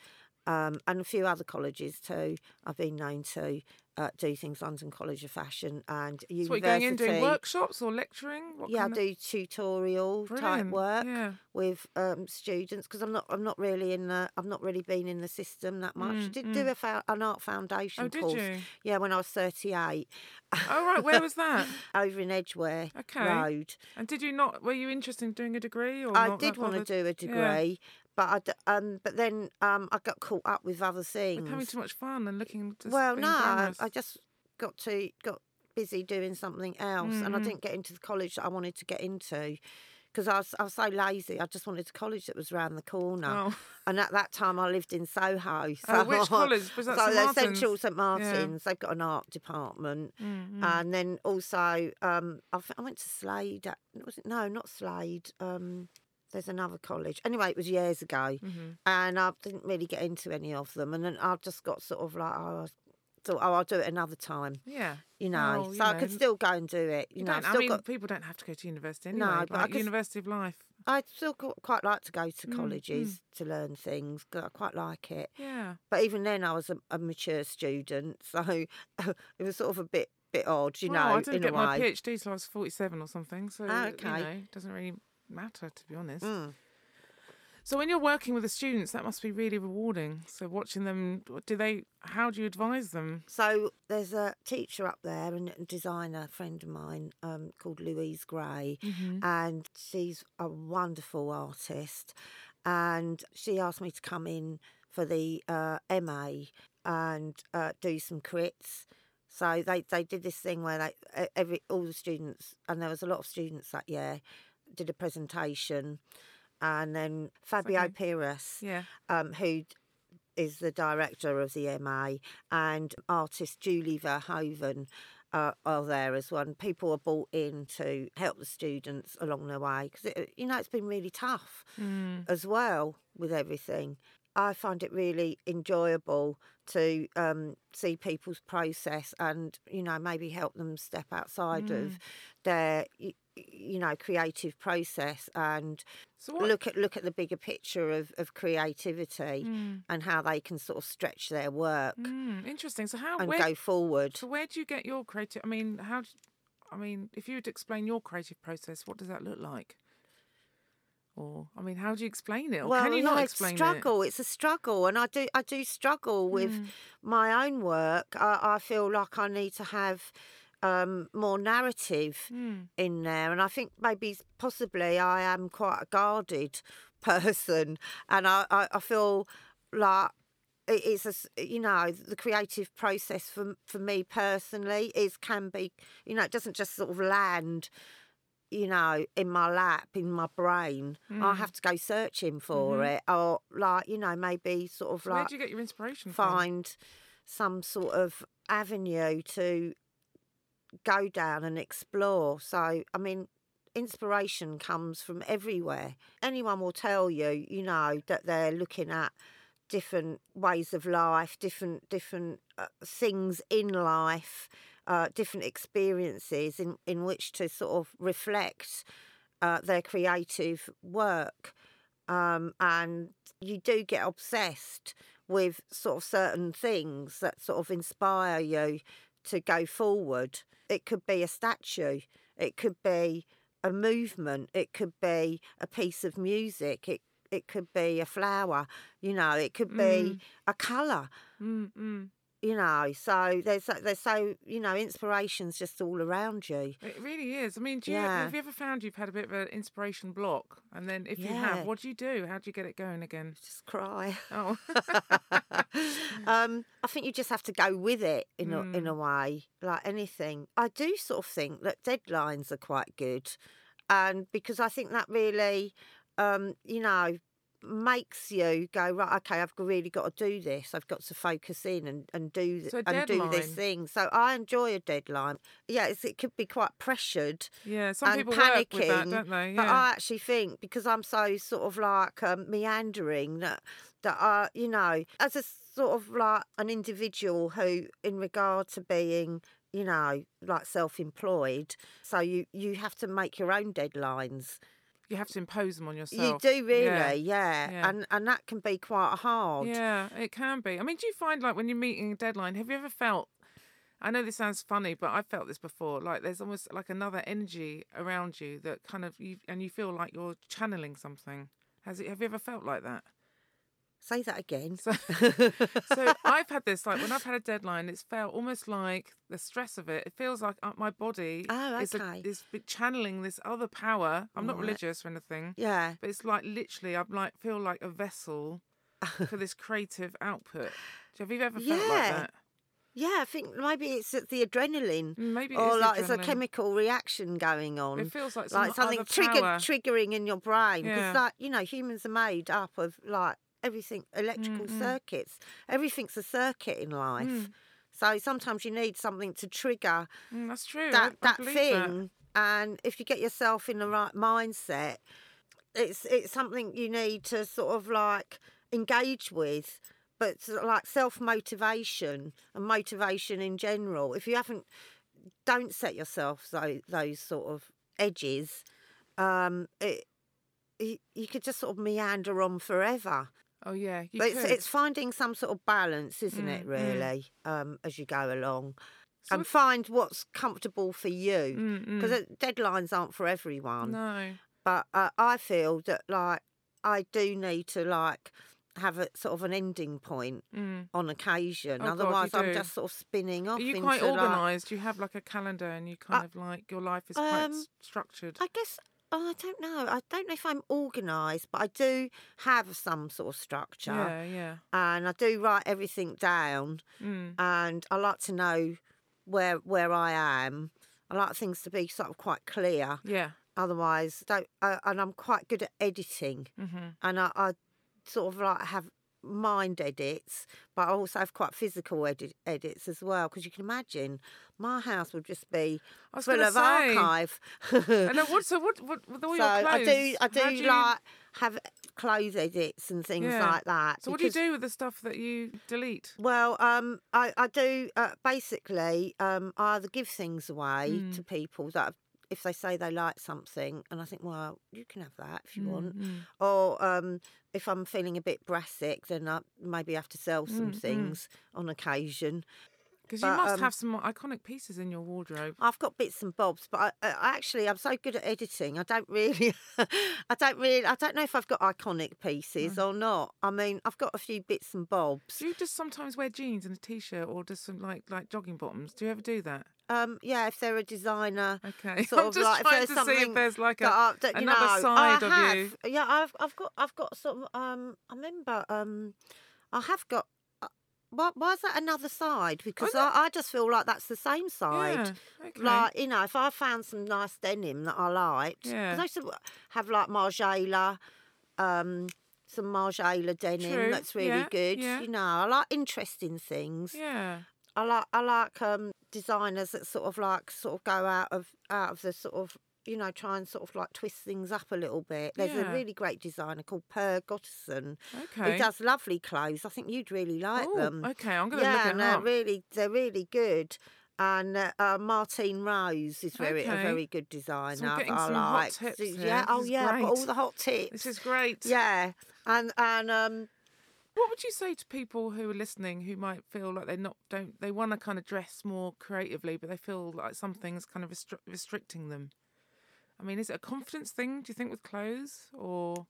um, and a few other colleges too. I've been known to uh, do things, London College of Fashion and so university. you're going in doing workshops or lecturing? What yeah, I kind of- do tutorial type work Yeah. with um, students because I'm not I'm not really in the I've not really been in the system that much. I Mm, did do a an art foundation Oh, did course. you? Yeah, when I was 38, Oh right. Where was that? [LAUGHS] over in Edgware Okay. Road. And did you not? Were you interested in doing a degree? Or I did want to do a degree, but I um but then um I got caught up with other things. Like having too much fun and looking. Well, no, I, glamorous. I just got to got busy doing something else, and I Mhm. didn't get into the college that I wanted to get into. Because I was, I was so lazy, I just wanted a college that was round the corner. Oh. And at that time, I lived in Soho. So [LAUGHS] Oh, which college? Was that [LAUGHS] so St? Central St Yeah. Martin's. They've got an art department, Mm, mm. and then also um, I, I went to Slade. at- Was it no, not Slade. Um, there's another college. Anyway, it was years ago, Mhm. and I didn't really get into any of them. And then I just got sort of like, oh, I thought, oh, I'll do it another time. Yeah. You know, Well, you so I could still go and do it. You, You know, I mean, got. people don't have to go to university No, anyway. but I like could- University of Life. I'd still quite like to go to Mm, colleges to learn things. 'cause I quite like it. Yeah. But even then, I was a, a mature student, [LAUGHS] so [LAUGHS] it was sort of a bit bit odd, you well, know, I didn't in get a my. PhD till I was forty-seven or something. So you okay. know, it doesn't really matter to be honest. Mm. So when you're working with the students, that must be really rewarding. So watching them, do they? How do you advise them? So there's a teacher up there and a designer friend of mine um, called Louise Gray, and she's a wonderful artist. And she asked me to come in for the uh, MA and uh, do some crits. So they, they did this thing where they every all the students and there was a lot of students that year did a presentation, and then Fabio okay. Piras Yeah. um, who is the director of the MA, and artist Julie Verhoeven uh, are there as well. And people are brought in to help the students along the way because, you know, it's been really tough Mm. as well with everything. I find it really enjoyable to um, see people's process and, you know, maybe help them step outside Mm. of their, you know, creative process and So look at look at the bigger picture of, of creativity Mm. and how they can sort of stretch their work Mm, interesting. So how? and Where, go forward. so where do you get your creative? I mean, how? d- I mean, if you would explain your creative process, what does that look like? Or I mean, how do you explain it? Or well, can you yeah, not it's explain struggle. It's a struggle, and I do I do struggle with Mm. my own work. I, I feel like I need to have um, more narrative? Mm. in there, and I think maybe possibly I am quite a guarded [LAUGHS] person, and I I, I feel like it's a you know the creative process for for me personally is can be you know it doesn't just sort of land you know in my lap in my brain i Mm. have to go searching for Mhm. it or like you know maybe sort of So where do you get your inspiration from? find some sort of avenue to go down and explore so i mean inspiration comes from everywhere anyone will tell you you know that they're looking at different ways of life different different uh, things in life uh, different experiences in, in which to sort of reflect uh, their creative work um, and you do get obsessed with sort of certain things that sort of inspire you to go forward. It could be a statue, it could be a movement, it could be a piece of music, it it could be a flower, you know, it could be a colour, Mm, mm. You know. So there's so- there's so you know inspiration's just all around you. It really is. I mean, do you, Yeah. have you ever found you've had a bit of an inspiration block? And then if you have, what do you do? How do you get it going again? Just cry. Oh, [LAUGHS] um, I think you just have to go with it in a, in Mm. a way, like anything. I do sort of think that deadlines are quite good, and because I think that really, um, you know, makes you go right. Okay, I've really got to do this. I've got to focus in and and do th- So and do this thing. So I enjoy a deadline. Yeah, it's, it could be quite pressured Yeah, some and people panicking. work with that, don't they? But I actually think because I'm so sort of like um, meandering that that I, you know, as a sort of like an individual who, in regard to being, you know, like self-employed, so you you have to make your own deadlines. You have to impose them on yourself. You do really, Yeah. yeah, Yeah. and and that can be quite hard. Yeah, it can be. I mean, do you find like when you're meeting a deadline, have you ever felt? I know this sounds funny, but I've felt this before. Like there's almost like another energy around you that kind of you and you feel like you're channeling something. Has it? Have you ever felt like that? Say that again. So, [LAUGHS] so I've had this like when I've had a deadline, it's felt almost like the stress of it. It feels like uh, my body Oh, is, a, is channeling this other power. I'm not Right. religious or anything, yeah, but it's like literally I'm like feel like a vessel [LAUGHS] for this creative output. Have you ever felt like that? yeah. I think maybe it's the adrenaline, Maybe or like it's a chemical reaction going on. It feels like, some like something triggered, triggering in your brain because Yeah. like you know humans are made up of like everything electrical Mm, mm. circuits everything's a circuit in life Mm. so sometimes you need something to trigger Mm, that's true. That I that believe thing and if you get yourself in the right mindset it's it's something you need to sort of like engage with but like self motivation and motivation in general if you haven't don't set yourself those, those sort of edges um it you, you could just sort of meander on forever Oh yeah, you but it's, it's finding some sort of balance isn't Mm, it mm. really um as you go along So and find what's comfortable for you Mm, because mm. deadlines aren't for everyone no. but uh, i feel that like i do need to like have a sort of an ending point Mm. on occasion Oh, God, otherwise i'm do. just sort of spinning off Are you quite like organised? You have like a calendar, and you kind of like your life is quite um, structured. I guess oh, I don't know. I don't know if I'm organised, but I do have some sort of structure, Yeah, yeah. and I do write everything down. Mm. and I like to know where where I am. I like things to be sort of quite clear. Yeah. Otherwise, don't. Uh, and I'm quite good at editing, Mm-hmm. and I, I sort of like have mind edits, but I also have quite physical edit, edits as well. Because you can imagine, my house would just be full of say. archive. And what? So what? What? With all so your clothes? I do, I do, you- like have clothes edits and things Yeah. like that. So what do you do with the stuff that you delete? Well, um, I, I do uh, basically. Um, I either give things away Mm. to people that have- if they say they like something, and I think, well, you can have that if you want. Mm, Or um, if I'm feeling a bit brassic, then I maybe have to sell some Mm, mm. things on occasion. Because you must um, have some iconic pieces in your wardrobe. I've got bits and bobs, but I, I actually I'm so good at editing. I don't really, [LAUGHS] I don't really, I don't know if I've got iconic pieces or not. I mean, I've got a few bits and bobs. Do you just sometimes wear jeans and a t-shirt, or just some like like jogging bottoms? Do you ever do that? Um, yeah, if they're a designer, Okay, [LAUGHS] sort I'm of just like if trying there's to see if there's like that a. That, you another know, side I of have. you. Yeah, I've I've got I've got some. um. I remember um, I have got. Why, why is that another side? Because I, I just feel like that's the same side. Yeah, okay. Like you know, if I found some nice denim that I liked, Yeah. I used to have like Margiela, um, some Margiela denim True, that's really yeah, good. yeah. You know, I like interesting things. yeah. I like I like um designers that sort of like sort of go out of out of the sort of you know try and sort of like twist things up a little bit. There's Yeah. a really great designer called Per Götesson Okay. who does lovely clothes. I think you'd really like Ooh, them. Okay, I'm gonna yeah, look and they're up. really they're really good. And uh, uh, Martine Rose is very a very good designer. getting that I some hot like. tips here. Yeah, This oh yeah, I've got all the hot tips. This is great. yeah, and and um What would you say to people who are listening who might feel like they're not don't they want to kind of dress more creatively, but they feel like something's kind of restri- restricting them? I mean, is it a confidence thing? Do you think with clothes or?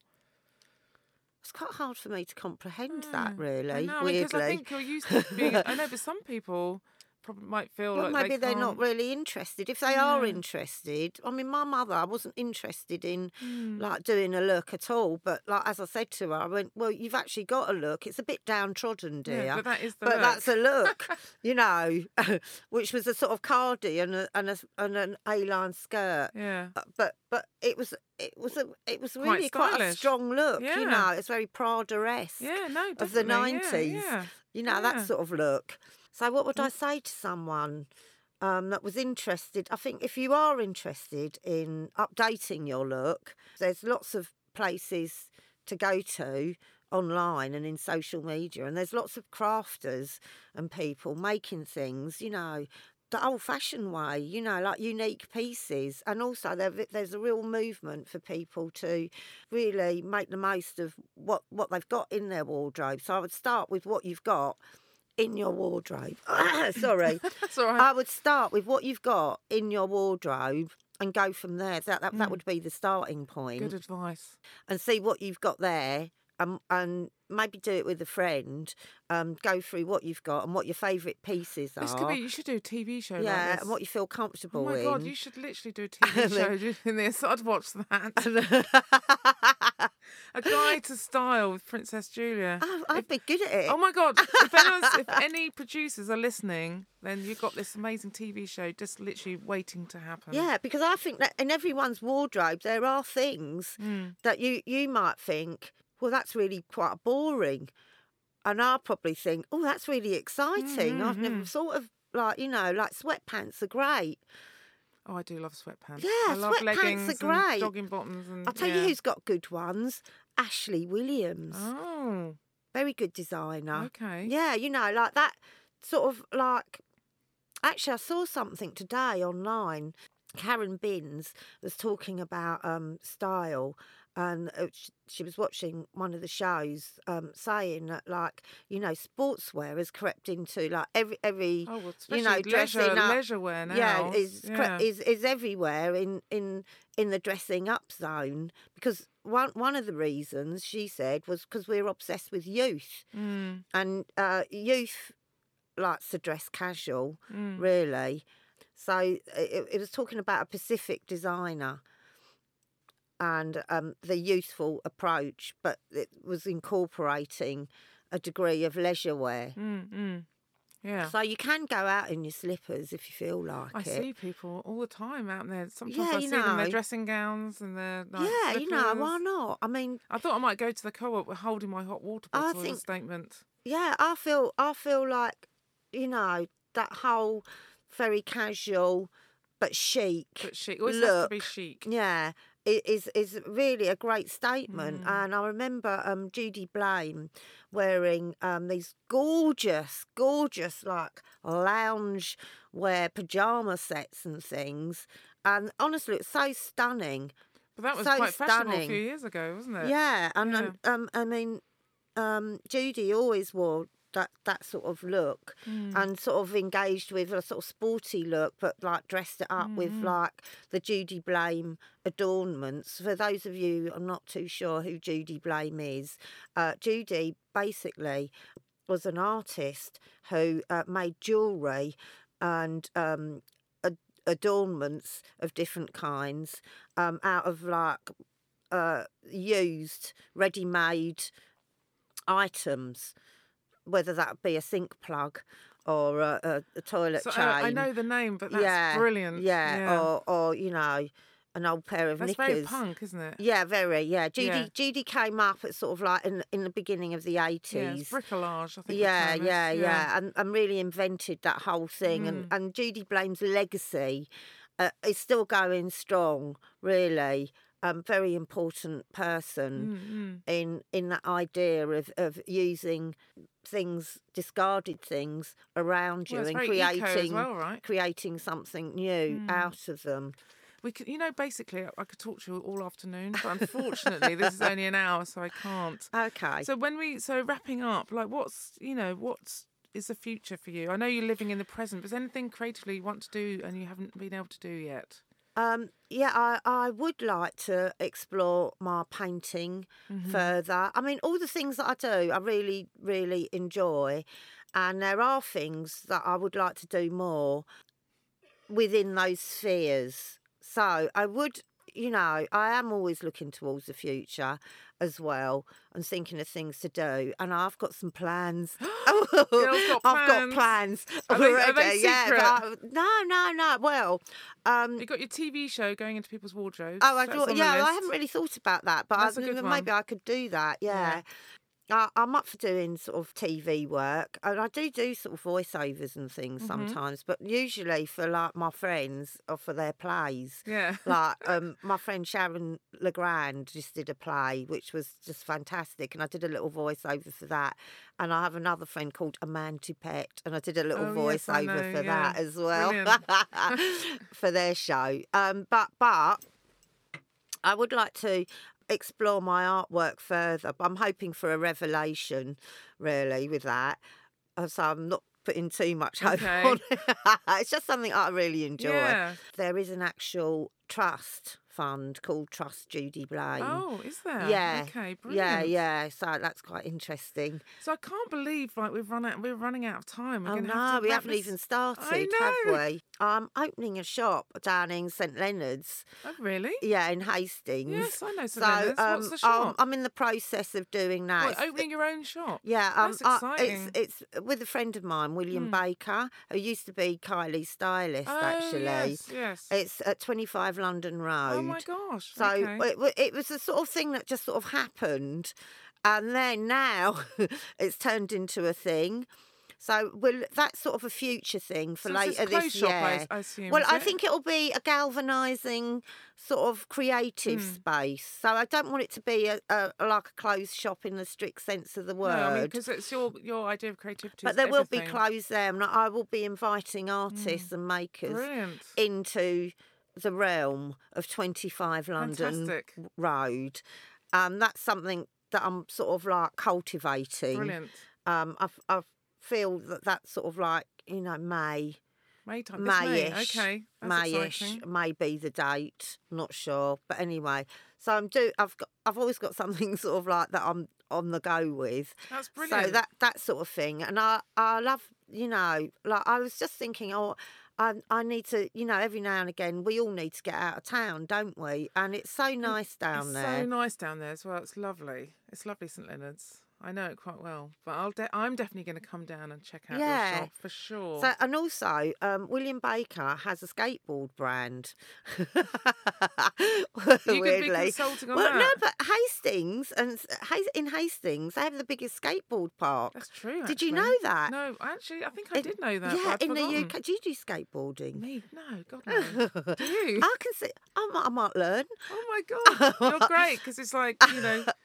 it's quite hard for me to comprehend that Mm, really. I know, weirdly. because I think you're used to being. I know, but some people probably might feel Well, like maybe they are not really interested. If they are interested, I mean, my mother, I wasn't interested in Mm. like doing a look at all. But like as I said to her, I went, "Well, you've actually got a look. It's a bit downtrodden, dear, Yeah, but that is the but that's a look. look, [LAUGHS] you know, [LAUGHS] which was a sort of cardi and a, and, a, and an A-line skirt. Yeah. Uh, But but it was it was a it was really quite a strong look. Yeah. You know, it's very Prada-esque Yeah, no, of the yeah, nineties. Yeah, You know Yeah. that sort of look. So what would I say to someone um, that was interested? I think if you are interested in updating your look, there's lots of places to go to online and in social media, and there's lots of crafters and people making things. You know. The old-fashioned way, you know, like unique pieces, and also there, there's a real movement for people to really make the most of what what they've got in their wardrobe. So I would start with what you've got in your wardrobe. [COUGHS] Sorry. [LAUGHS] That's all right. I would start with what you've got in your wardrobe and go from there. That that, Mm. that would be the starting point. Good advice. And see what you've got there. Um, and maybe do it with a friend. Um, go through what you've got and what your favourite pieces are. This could be. You should do a TV show. like yeah, this. and what you feel comfortable Oh my in. god, you should literally do a [LAUGHS] TV show [LAUGHS] in this. I'd watch that. A guide to style with Princess Julia. Oh, I'd be good at it. Oh my god! If, anyone's, if [LAUGHS] any producers are listening, then you've got this amazing TV show just literally waiting to happen. Yeah, because I think that in everyone's wardrobe there are things Mm. that you you might think, well, that's really quite boring, and I'll probably think, oh, that's really exciting. I've never Mm-hmm. sort of like you know like sweatpants are great. Oh, I do love sweatpants. Yeah, I love sweatpants are great. jogging bottoms and. I'll tell yeah. you who's got good ones. Ashley Williams, Oh, very good designer. okay. Yeah, you know, like that sort of like. Actually, I saw something today online. Karen Binns was talking about um, style, and uh, she was watching one of the shows, um, saying that like you know, sportswear has crept into like every every Oh, well, you know leisure, dressing up. leisure wear now. Yeah, is cre- yeah. is is everywhere in in in the dressing up zone because one one of the reasons she said was because we're obsessed with youth Mm, and uh, youth likes to dress casual, mm. really. So it, it was talking about a Pacific designer and um, the youthful approach, but it was incorporating a degree of leisure wear. Mm, mm. Yeah. So you can go out in your slippers if you feel like I it. see people all the time out there. Sometimes Yeah, I see them in their dressing gowns and their like, yeah, you know, why not? I mean, I thought I might go to the co-op holding my hot water I bottle as think- a statement. yeah, I feel I feel like you know that whole very casual but chic But chic. Always has to be look. chic. Yeah, is is really a great statement. Mm. And I remember um, Judy Blame wearing um, these gorgeous, gorgeous like lounge wear pajama sets and things. And honestly, it's so stunning. But that was So quite fashionable a few years ago, wasn't it? Yeah, and Yeah. um, um, I mean, um, Judy always wore that that sort of look Mm. and sort of engaged with a sort of sporty look, but like dressed it up with Mm-hmm. like the Judy Blame adornments. For those of you I'm not too sure who Judy Blame is, uh, Judy basically was an artist who uh, made jewellery and um, ad- adornments of different kinds um, out of like uh, used, ready-made items, whether that be a sink plug or a, a, a toilet So, chain. uh, I know the name, but that's yeah, brilliant. Yeah, Or, or you know, an old pair of that's knickers. very punk, isn't it? Yeah, very. Yeah, Judy. Yeah. Judy came up at sort of like in in the beginning of the Yeah, eighties. it's bricolage. I think. Yeah, is. yeah, yeah, and, and really invented that whole thing. And, Mm. and Judy Blame's legacy uh, is still going strong, really. Um, very important person Mm, in in that idea of, of using things, discarded things around you Well, and very eco as creating well, right? creating something new Mm. out of them. We could, you know, basically, I could talk to you all afternoon, but unfortunately, this is only an hour, so I can't. Okay. So when we, so wrapping up, like, what's, you know, what's is the future for you? I know you're living in the present, but is anything creatively you want to do and you haven't been able to do yet? Um, yeah, I, I would like to explore my painting Mm-hmm. further. I mean, all the things that I do, I really, really enjoy. and there are things that I would like to do more within those spheres. So I would, you know, I am always looking towards the future as well and thinking of things to do. And I've got some plans. [GASPS] [LAUGHS] Got I've got plans. Are they- are already. they yeah, I- no, no, no. Well, um, You got your TV show going into people's wardrobes. Oh, I thought, yeah, I haven't really thought about that, but That's I, a good maybe one. I could do that. Yeah. Yeah. I, I'm up for doing sort of TV work, and I do do sort of voiceovers and things Mm-hmm. sometimes, but usually for like my friends or for their plays. Yeah. [LAUGHS] Like um, my friend Sharon Legrand just did a play, which was just fantastic, and I did a little voiceover for that. And I have another friend called Amanda Pet, and I did a little Oh, yes, voiceover know, for that as well [LAUGHS] [LAUGHS] for their show. Um, but but I would like to explore my artwork further. But I'm hoping for a revelation, really, with that. Uh, So I'm not putting too much [LAUGHS] hope Okay. on [LAUGHS] it. it's just something I really enjoy. Yeah. There is an actual trust fund called Trust Judy Blame. Oh, is there? Yeah, Okay, yeah, brilliant. yeah. yeah. So that's quite interesting. So I can't believe like we've run out. We're running out of time. We're oh no, have to we haven't this- even started, have we? I'm opening a shop down in St Leonard's. Oh, really? Yeah, in Hastings. Yes, I know. So Leonard's. um, What's the I'm- shop? I'm in the process of doing that. What, opening your own shop? yeah, um, That's I- exciting. it's it's with a friend of mine, William Hmm. Baker, who used to be Kylie's stylist. Oh, actually, yes, yes. it's at 25 London Road. oh my gosh. So okay. it, it was the sort of thing that just sort of happened, and then now [LAUGHS] it's turned into a thing. So will that's sort of a future thing for So this later this clothes shop, I- year. I assume, well, I it? think it'll be a galvanising sort of creative Hmm. space. So I don't want it to be a, a like a closed shop in the strict sense of the No, word. I mean because it's your your idea of creativity. but there will be everything. clothes there, and I will be inviting artists and makers Brilliant. into the realm of 25 London Fantastic. Road. Um, that's something that I'm sort of like cultivating. Brilliant. Um, I, I feel that that's sort of like, you know, May, May time. This May. Mayish. Okay. That's Mayish exciting. may be the date. Not sure, but anyway. So I'm do. I've got. I've always got something [LAUGHS] sort of like that. I'm on the go with. That's brilliant. So that that sort of thing, and I I love you know like I was just thinking oh. I, I need to, you know, every now and again, we all need to get out of town, don't we? And it's so mm, nice down there. it's there. so nice down there as well. It's lovely. It's lovely, St Leonard's. I know it quite well, but I'll de- I'm definitely going to come down and check out Yeah. your shop for sure. So, and also, um, William Baker has a skateboard brand. [LAUGHS] You could be consulting on well, no, but Hastings and in Hastings, they have the biggest skateboard park. That's true. Did you know that? No, actually, I think I In- did know that. yeah, in the. UK. Do you do skateboarding? Me? No, God no. [LAUGHS] do you? I can see. I might, I might learn. Oh my god, you're great because it's like you know, [LAUGHS]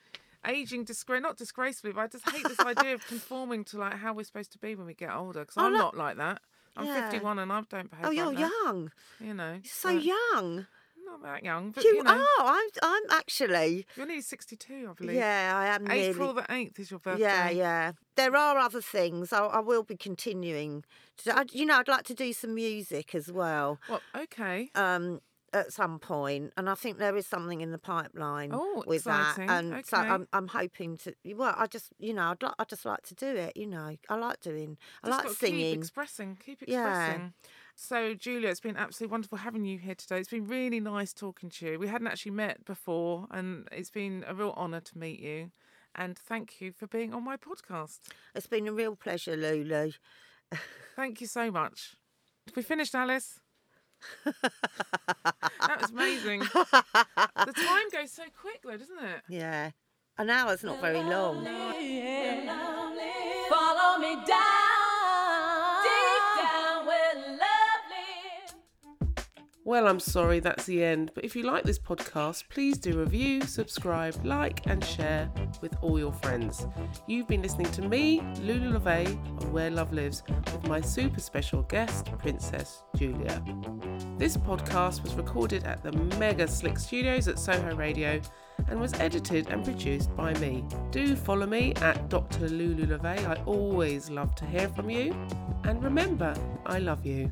aging disgrace not disgracefully, but I just hate this idea of [LAUGHS] conforming to like how we're supposed to be when we get older. Because Oh, I'm no. not like that. I'm Yeah. 51 and I don't behave Oh, you're that. young. You know, You're so young. Not that young, but you, you, know, are. I'm. I'm actually. you're nearly 62, I believe. Yeah, I am nearly. April the 8th is your birthday. Yeah, yeah. There are other things. I, I will be continuing. To, I, you know, I'd like to do some music as well. Well, okay. Um, at some point, and I think there is something in the pipeline Oh, with exciting. that, and so I'm, I'm hoping to. Well, I just, you know, I'd like, I just like to do it. You know, I like doing, I Just like singing. Keep expressing. Keep Yeah. expressing. So, Julia, it's been absolutely wonderful having you here today. It's been really nice talking to you. We hadn't actually met before, and it's been a real honour to meet you. And thank you for being on my podcast. It's been a real pleasure, Lulu. Thank you so much. Have we finished, Alice? That was amazing. the time [LAUGHS] goes so quick, though, doesn't it? Yeah, an hour's not very long. Follow me down, Well, I'm sorry that's the end, but if you like this podcast, please do review, subscribe, like, and share with all your friends. You've been listening to me, Lulu LeVay, on Where Love Lives, with my super special guest, Princess Julia. This podcast was recorded at the Mega Slick Studios at Soho Radio and was edited and produced by me. Do follow me at Dr. Lulu LeVay. I always love to hear from you. And remember, I love you.